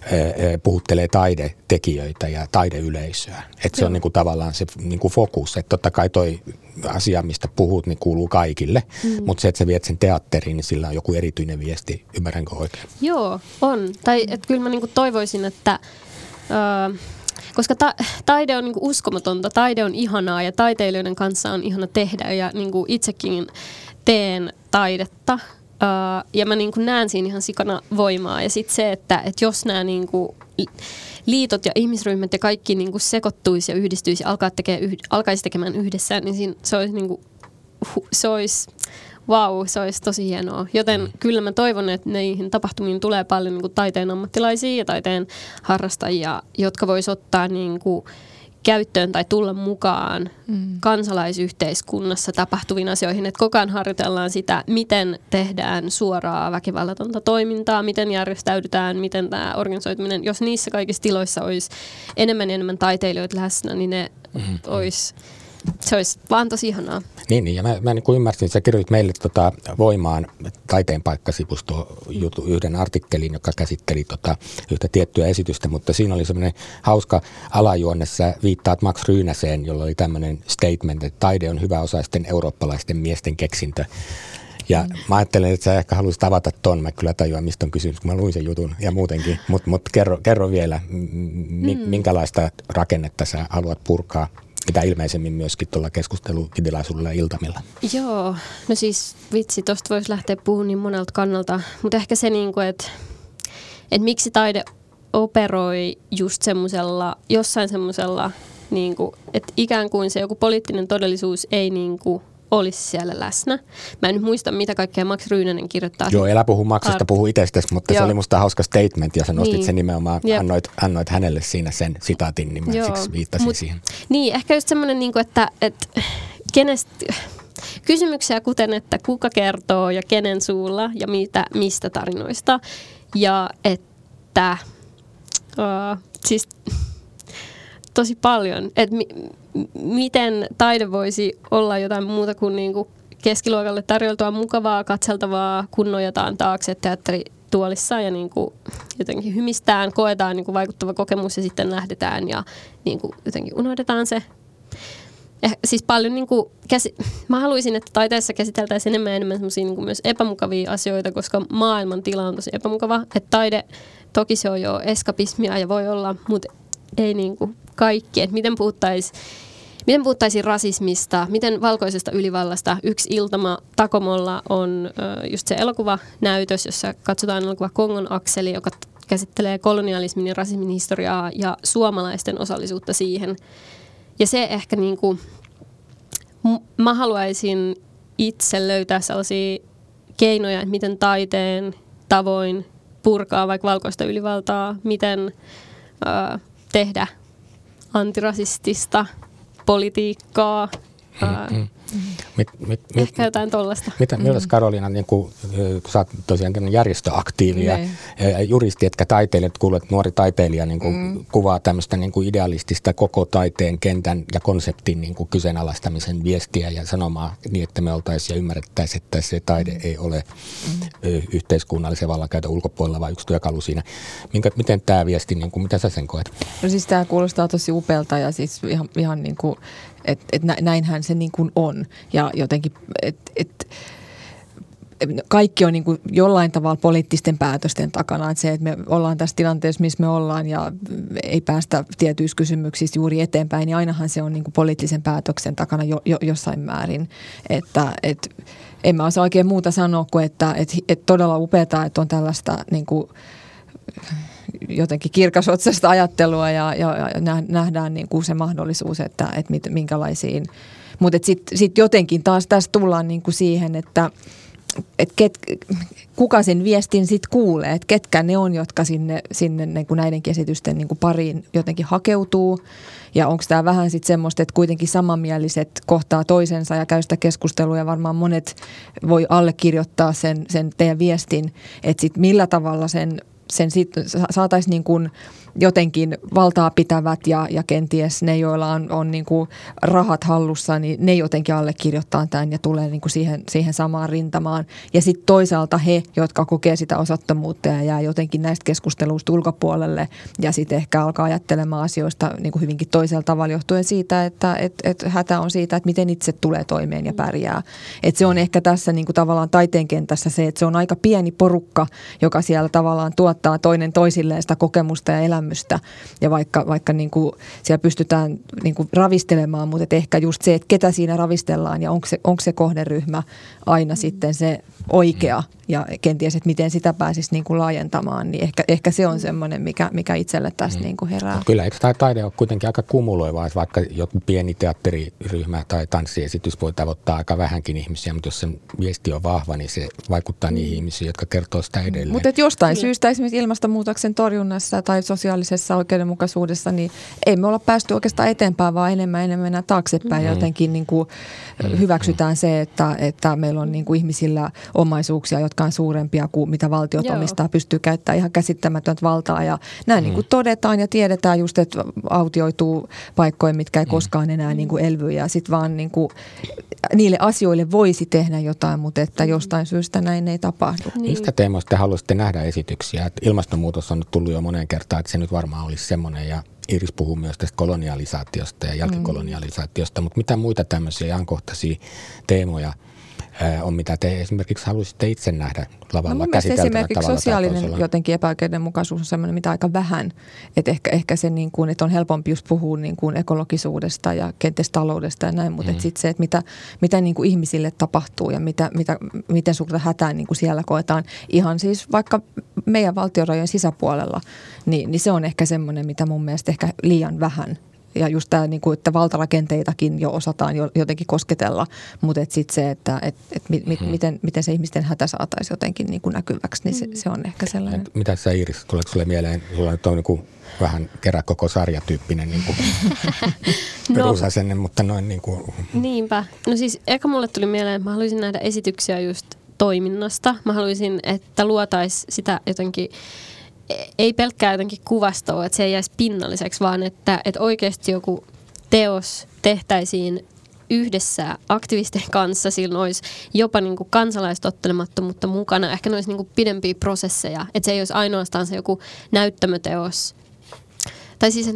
ää, puhuttelee taidetekijöitä ja taideyleisöä. Että se on niin kuin, tavallaan se niin kuin fokus, että totta kai toi asia, mistä puhut, niin kuuluu kaikille. Mm. Mutta se, että sä viet sen teatteriin, niin sillä on joku erityinen viesti. Ymmärränkö oikein? Joo, on. Tai että kyllä mä niinku toivoisin, että... Öö, koska ta- taide on niinku uskomatonta, taide on ihanaa ja taiteilijoiden kanssa on ihana tehdä ja niinku itsekin teen taidetta. Ja mä niinku näen siinä ihan sikana voimaa. Ja sitten se, että et jos nämä niinku liitot ja ihmisryhmät ja kaikki niinku sekoittuisi ja yhdistyisi ja alkaa tekee, yh, alkaisi tekemään yhdessä, niin siinä se olisi, niinku, hu, se olisi wow, se olisi tosi hienoa. Joten mm. kyllä mä toivon, että näihin tapahtumiin tulee paljon niin kuin taiteen ammattilaisia ja taiteen harrastajia, jotka vois ottaa niin kuin, käyttöön tai tulla mukaan mm. kansalaisyhteiskunnassa tapahtuviin asioihin. Että koko ajan harjoitellaan sitä, miten tehdään suoraa väkivallatonta toimintaa, miten järjestäydytään, miten tämä organisoituminen, jos niissä kaikissa tiloissa olisi enemmän ja enemmän taiteilijoita läsnä, niin ne mm-hmm. olisi se olisi vaan tosi ihanaa. Niin, niin ja mä, mä niin kuin ymmärsin, että sä kirjoitit meille tota Voimaan taiteen paikkasivusto jutu, yhden artikkelin, joka käsitteli tota yhtä tiettyä esitystä, mutta siinä oli semmoinen hauska alajuonnessa, viittaat Max Ryynäseen, jolla oli tämmöinen statement, että taide on hyväosaisten eurooppalaisten miesten keksintö. Ja mm. mä ajattelen, että sä ehkä haluaisit avata ton. Mä kyllä tajuan, mistä on kysymys, kun mä luin sen jutun ja muutenkin. Mutta mut kerro, kerro vielä, mm. minkälaista rakennetta sä haluat purkaa mitä ilmeisemmin myöskin tuolla keskustelutilaisuudella iltamilla. Joo, no siis vitsi, tuosta voisi lähteä puhumaan niin monelta kannalta, mutta ehkä se, kuin, että, että miksi taide operoi just semmoisella, jossain semmoisella, niin että ikään kuin se joku poliittinen todellisuus ei niin kuin, olisi siellä läsnä. Mä en nyt muista, mitä kaikkea Max Ryynänen kirjoittaa. Joo, elä puhu Maxista, puhu itsestäsi, mutta Joo. se oli musta hauska statement ja sä nostit niin. sen nimenomaan, annoit, annoit hänelle siinä sen sitaatin, niin mä Joo. siksi viittasin Mut, siihen. Niin, ehkä just semmoinen, niin että, että kenestä, kysymyksiä kuten, että kuka kertoo ja kenen suulla ja mitä, mistä tarinoista. Ja että uh, siis tosi paljon, että mi- miten taide voisi olla jotain muuta kuin, niin kuin keskiluokalle tarjoltua mukavaa, katseltavaa, kun nojataan taakse teatterituolissa ja niin kuin jotenkin hymistään, koetaan niin kuin vaikuttava kokemus ja sitten lähdetään ja niin kuin jotenkin unohdetaan se. Ja siis paljon niin kuin, käsi- mä haluaisin, että taiteessa käsiteltäisiin enemmän ja enemmän niin kuin myös epämukavia asioita, koska maailman tila on tosi epämukava. Että taide, toki se on jo eskapismia ja voi olla, mutta ei niin kuin kaikki. Että miten puhuttaisiin Miten puhuttaisiin rasismista, miten valkoisesta ylivallasta? Yksi iltama Takomolla on just se elokuvanäytös, jossa katsotaan elokuva Kongon akseli, joka käsittelee kolonialismin ja rasismin historiaa ja suomalaisten osallisuutta siihen. Ja se ehkä niin kuin, mä haluaisin itse löytää sellaisia keinoja, että miten taiteen tavoin purkaa vaikka valkoista ylivaltaa, miten tehdä antirasistista politiikkaa. Mm-hmm. Mit, mit, mit, Ehkä jotain tuollaista. Mitä, mm. Mitäs Karoliina, niin kun, sä oot tosiaan järjestöaktiivi ja, ja juristi, etkä taiteilijat, kuulet nuori taiteilija niin kuin mm. kuvaa tämmöistä niin kuin idealistista koko taiteen kentän ja konseptin niin kuin kyseenalaistamisen viestiä ja sanomaa niin, että me oltaisiin ja ymmärrettäisiin, että se taide mm. ei ole mm. yhteiskunnallisen vallankäytön ulkopuolella, vaan yksi työkalu siinä. Minkä, miten tämä viesti, niin kuin, mitä sä sen koet? No siis tämä kuulostaa tosi upelta ja siis ihan, ihan niin kuin että et näinhän se niin kuin on. Ja jotenkin, että et, kaikki on niin kuin jollain tavalla poliittisten päätösten takana. Että se, että me ollaan tässä tilanteessa, missä me ollaan ja ei päästä tietyissä kysymyksissä juuri eteenpäin, niin ainahan se on niin kuin poliittisen päätöksen takana jo, jo, jossain määrin. Että et, en mä osaa oikein muuta sanoa kuin, että et, et todella upeaa, että on tällaista niin kuin, jotenkin kirkasotsasta ajattelua ja, ja, ja nähdään niin kuin se mahdollisuus, että, että mit, minkälaisiin. Mutta sitten sit jotenkin taas tässä tullaan niin kuin siihen, että et ket, kuka sen viestin sitten kuulee, että ketkä ne on, jotka sinne, sinne niin kuin näiden käsitysten niin kuin pariin jotenkin hakeutuu. Ja onko tämä vähän sitten semmoista, että kuitenkin samanmieliset kohtaa toisensa ja käy sitä keskustelua ja varmaan monet voi allekirjoittaa sen, sen teidän viestin, että sitten millä tavalla sen sen saataisiin niin kuin jotenkin valtaa pitävät ja, ja kenties ne, joilla on, on niin kuin rahat hallussa, niin ne jotenkin allekirjoittaa tämän ja tulee niin kuin siihen, siihen samaan rintamaan. Ja sitten toisaalta he, jotka kokee sitä osattomuutta ja jää jotenkin näistä keskusteluista ulkopuolelle ja sitten ehkä alkaa ajattelemaan asioista niin kuin hyvinkin toisella tavalla johtuen siitä, että et, et hätä on siitä, että miten itse tulee toimeen ja pärjää. Et se on ehkä tässä niin kuin tavallaan taiteen kentässä se, että se on aika pieni porukka, joka siellä tavallaan tuottaa toinen toisilleen sitä kokemusta ja elämystä. Ja vaikka, vaikka niin kuin siellä pystytään niin kuin ravistelemaan, mutta et ehkä just se, että ketä siinä ravistellaan ja onko se, onko se kohderyhmä aina sitten se oikea ja kenties, että miten sitä pääsisi niin kuin laajentamaan, niin ehkä, ehkä se on semmoinen, mikä, mikä itselle tässä mm. niin kuin herää. Mut kyllä, eikö tämä taide ole kuitenkin aika kumuloiva, että vaikka joku pieni teatteriryhmä tai tanssiesitys voi tavoittaa aika vähänkin ihmisiä, mutta jos sen viesti on vahva, niin se vaikuttaa mm. niihin ihmisiin, jotka kertoo sitä edelleen. Mutta jostain syystä esimerkiksi ilmastonmuutoksen torjunnassa tai sosiaalisessa oikeudenmukaisuudessa, niin ei me olla päästy oikeastaan eteenpäin, vaan enemmän enemmän mennään taaksepäin. Mm. Jotenkin niin kuin mm. hyväksytään mm. se, että, että meillä on niin kuin ihmisillä omaisuuksia, jotka on suurempia kuin mitä valtiot Joo. omistaa, pystyy käyttämään ihan käsittämätöntä valtaa. Ja näin mm. niin kuin todetaan ja tiedetään just, että autioituu paikkoja, mitkä ei mm. koskaan enää niin kuin elvy. Ja sitten vaan niin kuin, niille asioille voisi tehdä jotain, mutta että jostain syystä näin ei tapahdu. Niin. Mistä teemoista te haluaisitte nähdä esityksiä? Että ilmastonmuutos on nyt tullut jo moneen kertaan, että se nyt varmaan olisi semmoinen ja Iris puhuu myös tästä kolonialisaatiosta ja jälkikolonialisaatiosta, mm. mutta mitä muita tämmöisiä ajankohtaisia teemoja – on, mitä te esimerkiksi haluaisitte itse nähdä lavalla no esimerkiksi sosiaalinen jotenkin epäoikeudenmukaisuus on sellainen, mitä aika vähän. Että ehkä, ehkä se, niin kuin, että on helpompi just puhua niin kuin ekologisuudesta ja kenties taloudesta ja näin, mutta mm. sitten se, että mitä, mitä niin kuin ihmisille tapahtuu ja mitä, mitä, miten suurta hätää niin kuin siellä koetaan ihan siis vaikka meidän valtiorajojen sisäpuolella, niin, niin se on ehkä semmoinen, mitä mun mielestä ehkä liian vähän ja just tämä, niin kuin, että valtarakenteitakin jo osataan jo, jotenkin kosketella, mutta sitten se, että et, et mi, mi, hmm. miten, miten se ihmisten hätä saataisiin jotenkin niin kuin näkyväksi, niin se, se on ehkä sellainen. Et mitä sä Iris, tuleeko sulle mieleen, sulla nyt on niin kuin vähän kerää koko sarjatyyppinen niin kuin [laughs] no, perusasenne, mutta noin niin kuin. Niinpä. No siis eka mulle tuli mieleen, että mä haluaisin nähdä esityksiä just toiminnasta. Mä haluaisin, että luotaisiin sitä jotenkin ei pelkkää jotenkin kuvastoa, että se ei jäisi pinnalliseksi, vaan että, että oikeasti joku teos tehtäisiin yhdessä aktivistien kanssa, silloin olisi jopa niin kuin kansalaistottelemattomuutta mukana, ehkä ne olisi niin kuin pidempiä prosesseja, että se ei olisi ainoastaan se joku näyttämöteos. Tai siis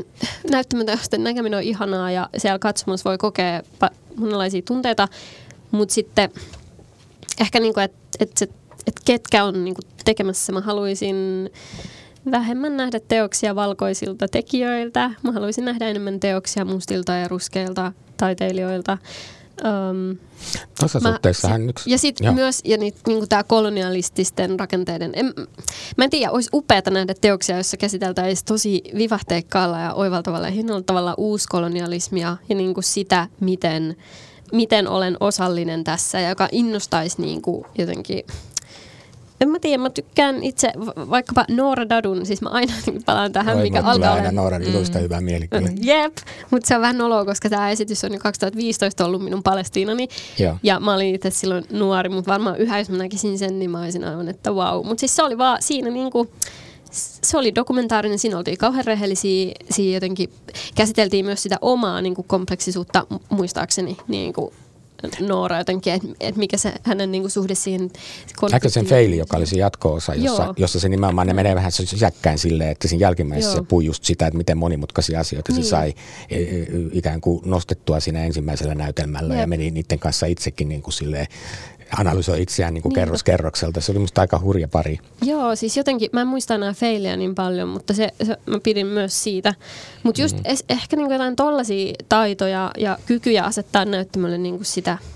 näyttämöteosten näkeminen on ihanaa ja siellä katsomassa voi kokea monenlaisia tunteita, mutta sitten ehkä niin kuin, että, että, se, että ketkä on niin kuin tekemässä, mä haluaisin vähemmän nähdä teoksia valkoisilta tekijöiltä. Mä haluaisin nähdä enemmän teoksia mustilta ja ruskeilta taiteilijoilta. Um, Tuossa suhteessahan yksi... Ja sitten myös ja niin, niin tämä kolonialististen rakenteiden... En, mä en tiedä, olisi upeata nähdä teoksia, joissa käsiteltäisiin tosi vivahteikkaalla ja oivaltavalla ja hinnalla tavalla uuskolonialismia ja niin kuin sitä, miten, miten olen osallinen tässä ja joka innostaisi niin kuin jotenkin en mä tiedä, mä tykkään itse vaikkapa Noora Dadun, siis mä aina [laughs] palaan tähän, Oi, mikä alkaa aina Noora Dadusta mm. hyvä mieli kyllä. Jep, mutta se on vähän noloa, koska tämä esitys on jo 2015 ollut minun Palestiinani. Joo. Ja mä olin itse silloin nuori, mutta varmaan yhä jos mä näkisin sen, niin mä olisin aivan, että wow. Mutta siis se oli vaan siinä niinku, se oli dokumentaarinen, siinä oltiin kauhean rehellisiä, siinä jotenkin käsiteltiin myös sitä omaa niin kuin kompleksisuutta muistaakseni niin kuin Noora jotenkin, että et mikä se hänen niinku suhde siihen konfliktiin. sen feili, joka oli se jatko-osa, jossa, jossa se nimenomaan ne menee vähän sisäkkäin silleen, että siinä jälkimmäisessä se puhui just sitä, että miten monimutkaisia asioita niin. se sai e, e, ikään kuin nostettua siinä ensimmäisellä näytelmällä Jep. ja meni niiden kanssa itsekin niin kuin silleen analysoi itseään niin kuin kerros kerrokselta. Se oli musta aika hurja pari. Joo, siis jotenkin, mä en muista enää feilejä niin paljon, mutta se, se mä pidin myös siitä. Mutta just mm-hmm. es, ehkä niin kuin jotain tollaisia taitoja ja kykyjä asettaa näyttämölle niin kuin sitä –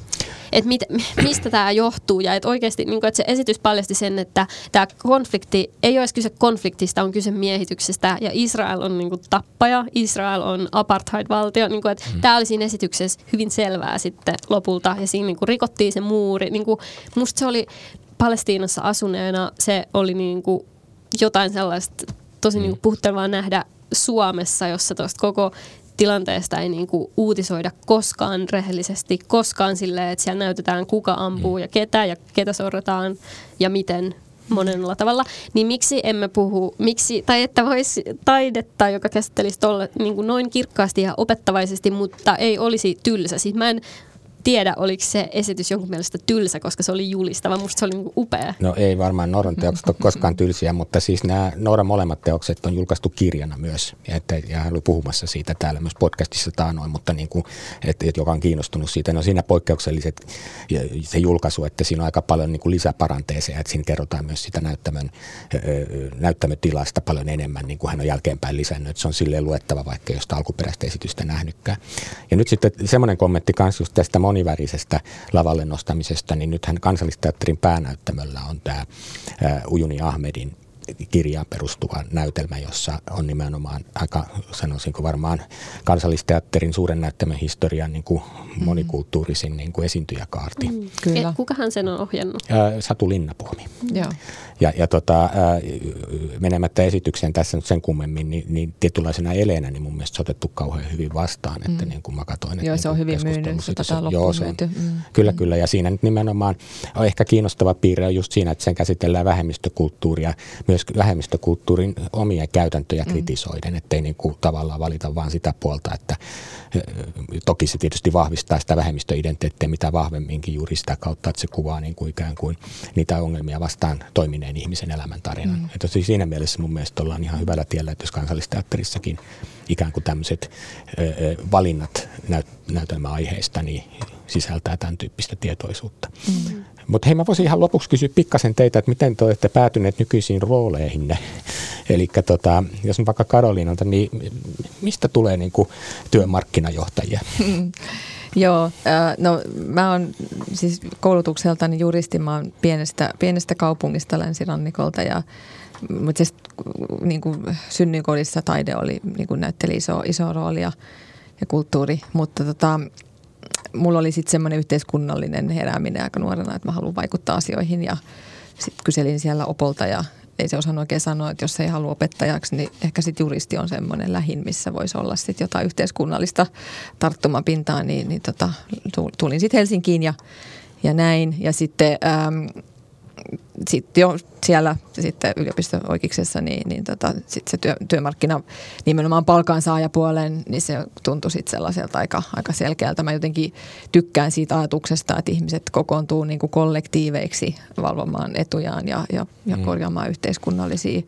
että mit, mistä tämä johtuu ja että oikeasti niin että se esitys paljasti sen, että tämä konflikti ei ole kyse konfliktista, on kyse miehityksestä ja Israel on niin kuin, tappaja, Israel on apartheid-valtio. Niin kuin, että mm. Tämä oli siinä esityksessä hyvin selvää sitten lopulta ja siinä niin kuin, rikottiin se muuri. Niin kuin, musta se oli Palestiinassa asuneena, se oli niin kuin, jotain sellaista tosi mm. niin kuin, puhuttelevaa nähdä Suomessa, jossa tuosta koko tilanteesta ei niin kuin uutisoida koskaan rehellisesti, koskaan silleen, että siellä näytetään kuka ampuu mm. ja ketä ja ketä sorretaan ja miten. monella tavalla, niin miksi emme puhu, miksi, tai että voisi taidetta, joka käsittelisi tolle, niin kuin noin kirkkaasti ja opettavaisesti, mutta ei olisi tylsä. Siis mä en tiedä, oliko se esitys jonkun mielestä tylsä, koska se oli julistava. Musta se oli niin upea. No ei varmaan Nooran teokset ole koskaan tylsiä, mutta siis nämä Nooran molemmat teokset on julkaistu kirjana myös. Ja, että, ja hän oli puhumassa siitä täällä myös podcastissa taanoin, mutta niin kuin, että, että joka on kiinnostunut siitä. No siinä poikkeukselliset se julkaisu, että siinä on aika paljon niin kuin lisäparanteeseja, että siinä kerrotaan myös sitä näyttämön, näyttämötilasta paljon enemmän, niin kuin hän on jälkeenpäin lisännyt. Että se on silleen luettava, vaikka jos alkuperäistä esitystä nähnytkään. Ja nyt sitten semmoinen kommentti myös just tästä monivärisestä lavalle nostamisesta, niin nythän kansallisteatterin päänäyttämöllä on tämä Ujuni Ahmedin kirjaan perustuva näytelmä, jossa on nimenomaan aika, sanoisinko varmaan kansallisteatterin suuren näyttämön historian niin kuin mm. monikulttuurisin niin kuin esiintyjäkaarti. Mm, kyllä. Et kukahan sen on ohjannut? Satu Linnapuomi. Mm. Ja, ja tota, menemättä esitykseen tässä nyt sen kummemmin, niin, niin tietynlaisena eleenä niin mun mielestä se otettu kauhean hyvin vastaan, että mm. niin kuin mä katsoin. Että joo, niin se on hyvin myynyt, se, se, joo, se on, mm. Kyllä, kyllä. Ja siinä nyt nimenomaan on ehkä kiinnostava piirre on just siinä, että sen käsitellään vähemmistökulttuuria, myös vähemmistökulttuurin omia käytäntöjä mm. kritisoiden, ettei niin kuin tavallaan valita vaan sitä puolta, että toki se tietysti vahvistaa sitä vähemmistöidentiteettiä mitä vahvemminkin juuri sitä kautta, että se kuvaa niin kuin ikään kuin niitä ongelmia vastaan toimineen ihmisen elämäntarinan. Mm. Että siis siinä mielessä mun mielestä ollaan ihan hyvällä tiellä, että jos kansallisteatterissakin ikään kuin tämmöiset valinnat näyt, näytelmäaiheista niin sisältää tämän tyyppistä tietoisuutta. Mm. Mutta hei, mä voisin ihan lopuksi kysyä pikkasen teitä, että miten te olette päätyneet nykyisiin rooleihinne. Eli tota, jos on vaikka Karoliinalta, niin mistä tulee niin kuin työmarkkinajohtajia? [laughs] Joo, no mä oon siis koulutukseltani juristi, mä oon pienestä, pienestä kaupungista länsirannikolta ja mutta siis niin kuin taide oli, niin kuin näytteli iso, iso roolia ja kulttuuri, mutta tota, mulla oli sitten semmoinen yhteiskunnallinen herääminen aika nuorena, että mä haluan vaikuttaa asioihin ja sitten kyselin siellä opolta ja ei se osannut oikein sanoa, että jos ei halua opettajaksi, niin ehkä sitten juristi on semmoinen lähin, missä voisi olla sitten jotain yhteiskunnallista tarttumapintaa, niin, niin tota, tulin sitten Helsinkiin ja, ja näin. Ja sitten ähm, sitten jo siellä sitten yliopisto-oikeuksessa, niin, niin tota, sit se työ, työmarkkina nimenomaan palkansaajapuolen, niin se tuntui sitten sellaiselta aika, aika selkeältä. Mä jotenkin tykkään siitä ajatuksesta, että ihmiset kokoontuu niin kuin kollektiiveiksi valvomaan etujaan ja, ja, ja mm. korjaamaan yhteiskunnallisia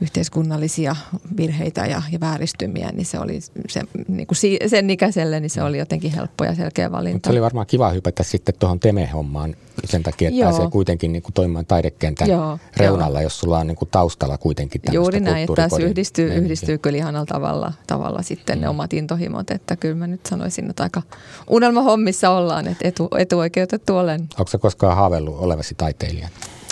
yhteiskunnallisia virheitä ja, ja vääristymiä, niin se oli se, niin kuin sen ikäiselle, niin se oli jotenkin helppo ja selkeä valinta. Mutta se oli varmaan kiva hypätä sitten tuohon Teme-hommaan sen takia, että Joo. pääsee kuitenkin niin kuin toimimaan taidekentän Joo, reunalla, jo. jos sulla on niin kuin taustalla kuitenkin Juuri näin, että tässä yhdistyy, yhdistyy kyllä ihanalla tavalla, tavalla sitten mm. ne omat intohimot, että kyllä mä nyt sanoisin, että aika unelmahommissa ollaan, että etu, etuoikeutettu olen. Onko se koskaan haaveillut olevasi taiteilija?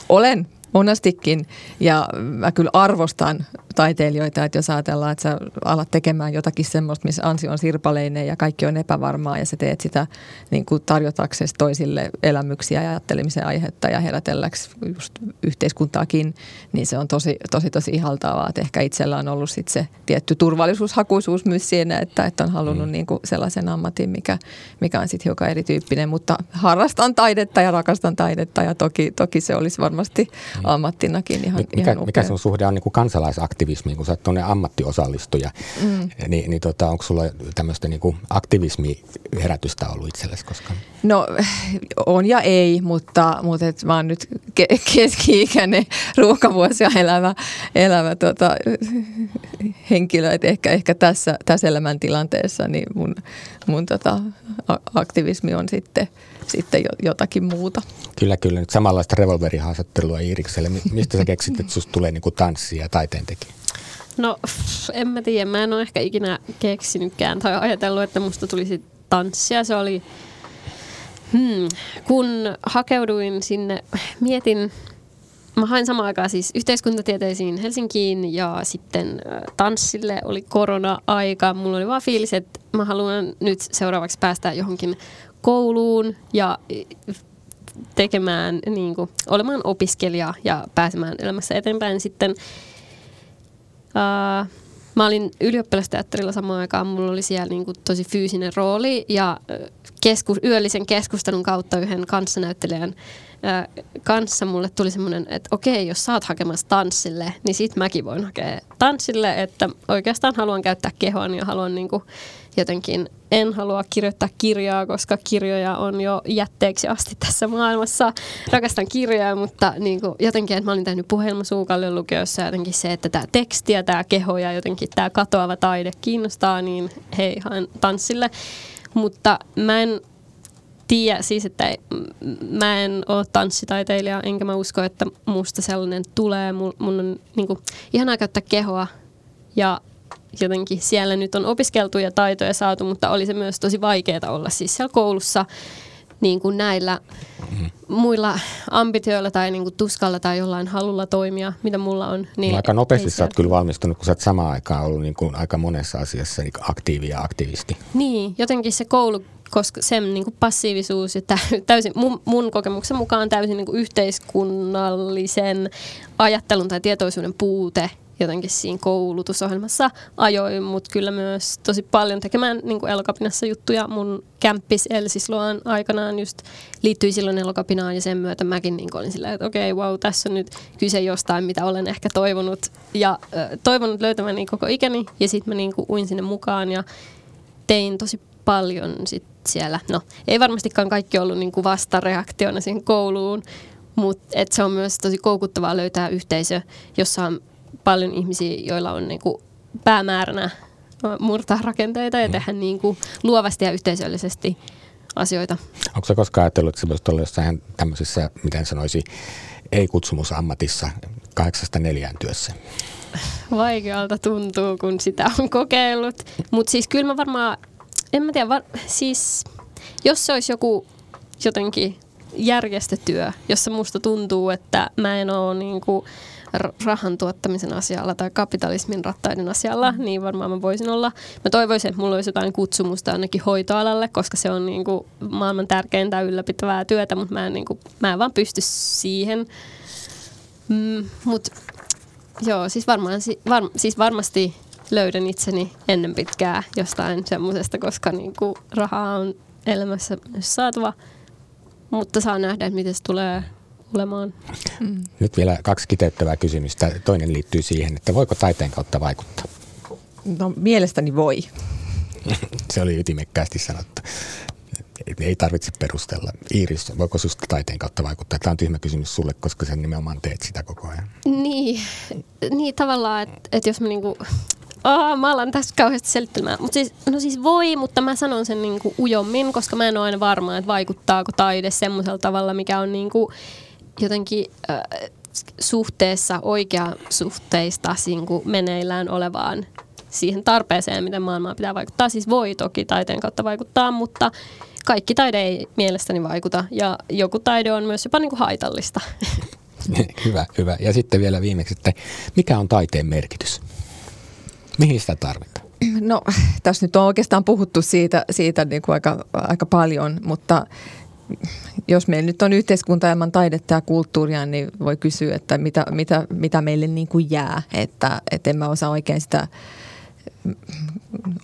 Olen, monastikin. Ja mä kyllä arvostan taiteilijoita, että jos ajatellaan, että sä alat tekemään jotakin semmoista, missä ansio on sirpaleinen ja kaikki on epävarmaa ja sä teet sitä niin kuin tarjotaksesi toisille elämyksiä ja ajattelemisen aihetta ja herätelläksi just yhteiskuntaakin, niin se on tosi, tosi, tosi ihaltavaa. Että ehkä itsellä on ollut sit se tietty turvallisuushakuisuus myös siinä, että, että on halunnut mm. niin kuin sellaisen ammatin, mikä, mikä on sitten hiukan erityyppinen, mutta harrastan taidetta ja rakastan taidetta ja toki, toki se olisi varmasti mm. ammattinakin ihan, mikä, ihan mikä sun suhde on niin kuin kansalaisaktiivisuus? Aktivismiin, kun sä oot tuonne ammattiosallistuja, mm. niin, niin tota, onko sulla tämmöistä niin aktivismiherätystä ollut itsellesi koskaan? No on ja ei, mutta, mutta et mä oon nyt ke- keski-ikäinen ruuhkavuosia elävä, elävä tota, henkilö, että ehkä, ehkä tässä, tässä elämäntilanteessa niin mun, mun tota, aktivismi on sitten – sitten jotakin muuta. Kyllä, kyllä. Nyt samanlaista revolverihaastattelua Iirikselle. Mistä sä keksit, että susta tulee niin tanssia ja taiteentekijä? No, en mä tiedä. Mä en ole ehkä ikinä keksinytkään tai ajatellut, että musta tulisi tanssia. Se oli, hmm, kun hakeuduin sinne, mietin, mä hain samaan aikaan siis yhteiskuntatieteisiin Helsinkiin ja sitten tanssille oli korona-aika. Mulla oli vaan fiilis, että mä haluan nyt seuraavaksi päästä johonkin kouluun ja tekemään, niin kuin, olemaan opiskelija ja pääsemään elämässä eteenpäin sitten. Ää, mä olin ylioppilasteatterilla samaan aikaan, mulla oli siellä niin kuin tosi fyysinen rooli ja keskus, yöllisen keskustelun kautta yhden kanssanäyttelijän kanssa mulle tuli semmoinen, että okei, jos sä oot hakemassa tanssille, niin sit mäkin voin hakea tanssille, että oikeastaan haluan käyttää kehoa ja haluan niinku jotenkin, en halua kirjoittaa kirjaa, koska kirjoja on jo jätteeksi asti tässä maailmassa. Rakastan kirjoja, mutta niinku jotenkin, että mä olin tehnyt puhelmasuukalle lukiossa jotenkin se, että tämä teksti ja tämä keho ja jotenkin tämä katoava taide kiinnostaa, niin hei, haen tanssille. Mutta mä en tiedä, siis että mä en ole tanssitaiteilija, enkä mä usko, että musta sellainen tulee. Mun, mun on niin kuin, ihanaa käyttää kehoa ja jotenkin siellä nyt on opiskeltuja taitoja saatu, mutta oli se myös tosi vaikeaa olla siis siellä koulussa niin kuin näillä mm. muilla ambitioilla tai niin kuin tuskalla tai jollain halulla toimia, mitä mulla on. Niin aika nopeasti sä oot kyllä valmistunut, kun sä oot samaan aikaan ollut niin kuin aika monessa asiassa niin aktiivi ja aktivisti. Niin, jotenkin se koulu koska sen niin kuin passiivisuus ja täysin, mun, mun kokemuksen mukaan täysin niin kuin yhteiskunnallisen ajattelun tai tietoisuuden puute jotenkin siinä koulutusohjelmassa ajoin, mutta kyllä myös tosi paljon tekemään niin elokapinassa juttuja. Mun kämppis Elsisloan aikanaan just liittyi silloin elokapinaan ja sen myötä mäkin niin olin silleen, että okei, okay, wow, tässä on nyt kyse jostain, mitä olen ehkä toivonut ja äh, toivonut löytämäni koko ikäni ja sitten mä niin uin sinne mukaan ja tein tosi paljon sit siellä. No, ei varmastikaan kaikki ollut niin vastareaktiona siihen kouluun, mutta se on myös tosi koukuttavaa löytää yhteisö, jossa on paljon ihmisiä, joilla on niin kuin päämääränä murtaa rakenteita ja mm. tehdä niin kuin luovasti ja yhteisöllisesti asioita. Onko se koskaan ajatellut, että se olla jossain tämmöisessä, miten sanoisi, ei-kutsumusammatissa kahdeksasta neljään työssä? Vaikealta tuntuu, kun sitä on kokeillut. Mutta siis kyllä mä varmaan en mä tiedä, var, siis jos se olisi joku jotenkin järjestötyö, jossa musta tuntuu, että mä en ole niinku rahan tuottamisen asialla tai kapitalismin rattaiden asialla, mm. niin varmaan mä voisin olla. Mä toivoisin, että mulla olisi jotain kutsumusta ainakin hoitoalalle, koska se on niinku maailman tärkeintä ylläpitävää työtä, mutta mä en, niinku, mä en vaan pysty siihen. Mm, mut joo, siis, varmaan, var, siis varmasti löydän itseni ennen pitkää jostain semmoisesta, koska niin kuin rahaa on elämässä myös saatava, mutta saa nähdä, että miten se tulee olemaan. Mm. Nyt vielä kaksi kiteyttävää kysymystä. Toinen liittyy siihen, että voiko taiteen kautta vaikuttaa? No mielestäni voi. se oli ytimekkäästi sanottu. Ei tarvitse perustella. Iiris, voiko sinusta taiteen kautta vaikuttaa? Tämä on tyhmä kysymys sulle, koska sen nimenomaan teet sitä koko ajan. Niin, niin tavallaan, että, että jos mä niinku Oh, mä alan tässä kauheasti selittämään. Mut siis, no siis voi, mutta mä sanon sen niinku ujommin, koska mä en ole aina varma, että vaikuttaako taide semmoisella tavalla, mikä on niinku jotenkin äh, suhteessa oikea suhteista niinku meneillään olevaan siihen tarpeeseen, miten maailmaa pitää vaikuttaa. Siis voi toki taiteen kautta vaikuttaa, mutta kaikki taide ei mielestäni vaikuta. Ja joku taide on myös jopa niinku haitallista. [laughs] hyvä, hyvä. Ja sitten vielä viimeksi, että mikä on taiteen merkitys? Mihin sitä tarvitaan? No tässä nyt on oikeastaan puhuttu siitä, siitä niin kuin aika, aika paljon, mutta jos meillä nyt on yhteiskunta ilman taidetta ja kulttuuria, niin voi kysyä, että mitä, mitä, mitä meille niin kuin jää. Että, että en mä osaa oikein sitä,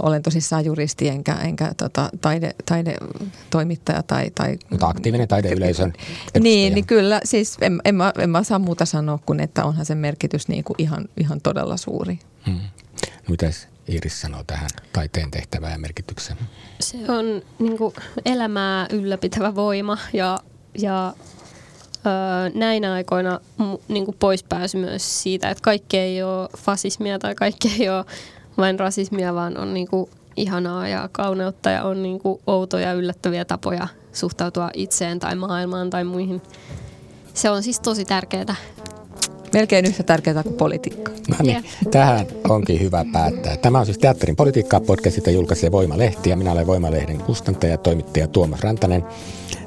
olen tosissaan juristi enkä, enkä tota, taide, taidetoimittaja tai, tai... Mutta aktiivinen taideyleisön Niin, niin kyllä, siis en, en, mä, en mä saa muuta sanoa kuin, että onhan sen merkitys niin kuin ihan, ihan todella suuri. Hmm. Mitäs Iiris sanoo tähän taiteen tehtävään ja merkitykseen? Se on niin kuin, elämää ylläpitävä voima ja, ja ö, näinä aikoina niin kuin poispääsy myös siitä, että kaikki ei ole fasismia tai kaikki ei ole vain rasismia, vaan on niin kuin, ihanaa ja kauneutta ja on niin kuin, outoja yllättäviä tapoja suhtautua itseen tai maailmaan tai muihin. Se on siis tosi tärkeää melkein yhtä tärkeää kuin politiikka. No niin, tähän onkin hyvä päättää. Tämä on siis Teatterin politiikkaa podcast, jota julkaisee Voimalehti ja minä olen Voimalehden kustantaja ja toimittaja Tuomas Rantanen.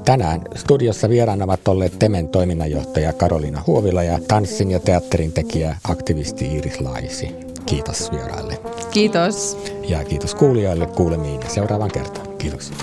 Tänään studiossa vieraana ovat olleet Temen toiminnanjohtaja Karoliina Huovila ja tanssin ja teatterin tekijä aktivisti Iiris Laisi. Kiitos vieraille. Kiitos. Ja kiitos kuulijoille kuulemiin seuraavan kertaan. Kiitoksia.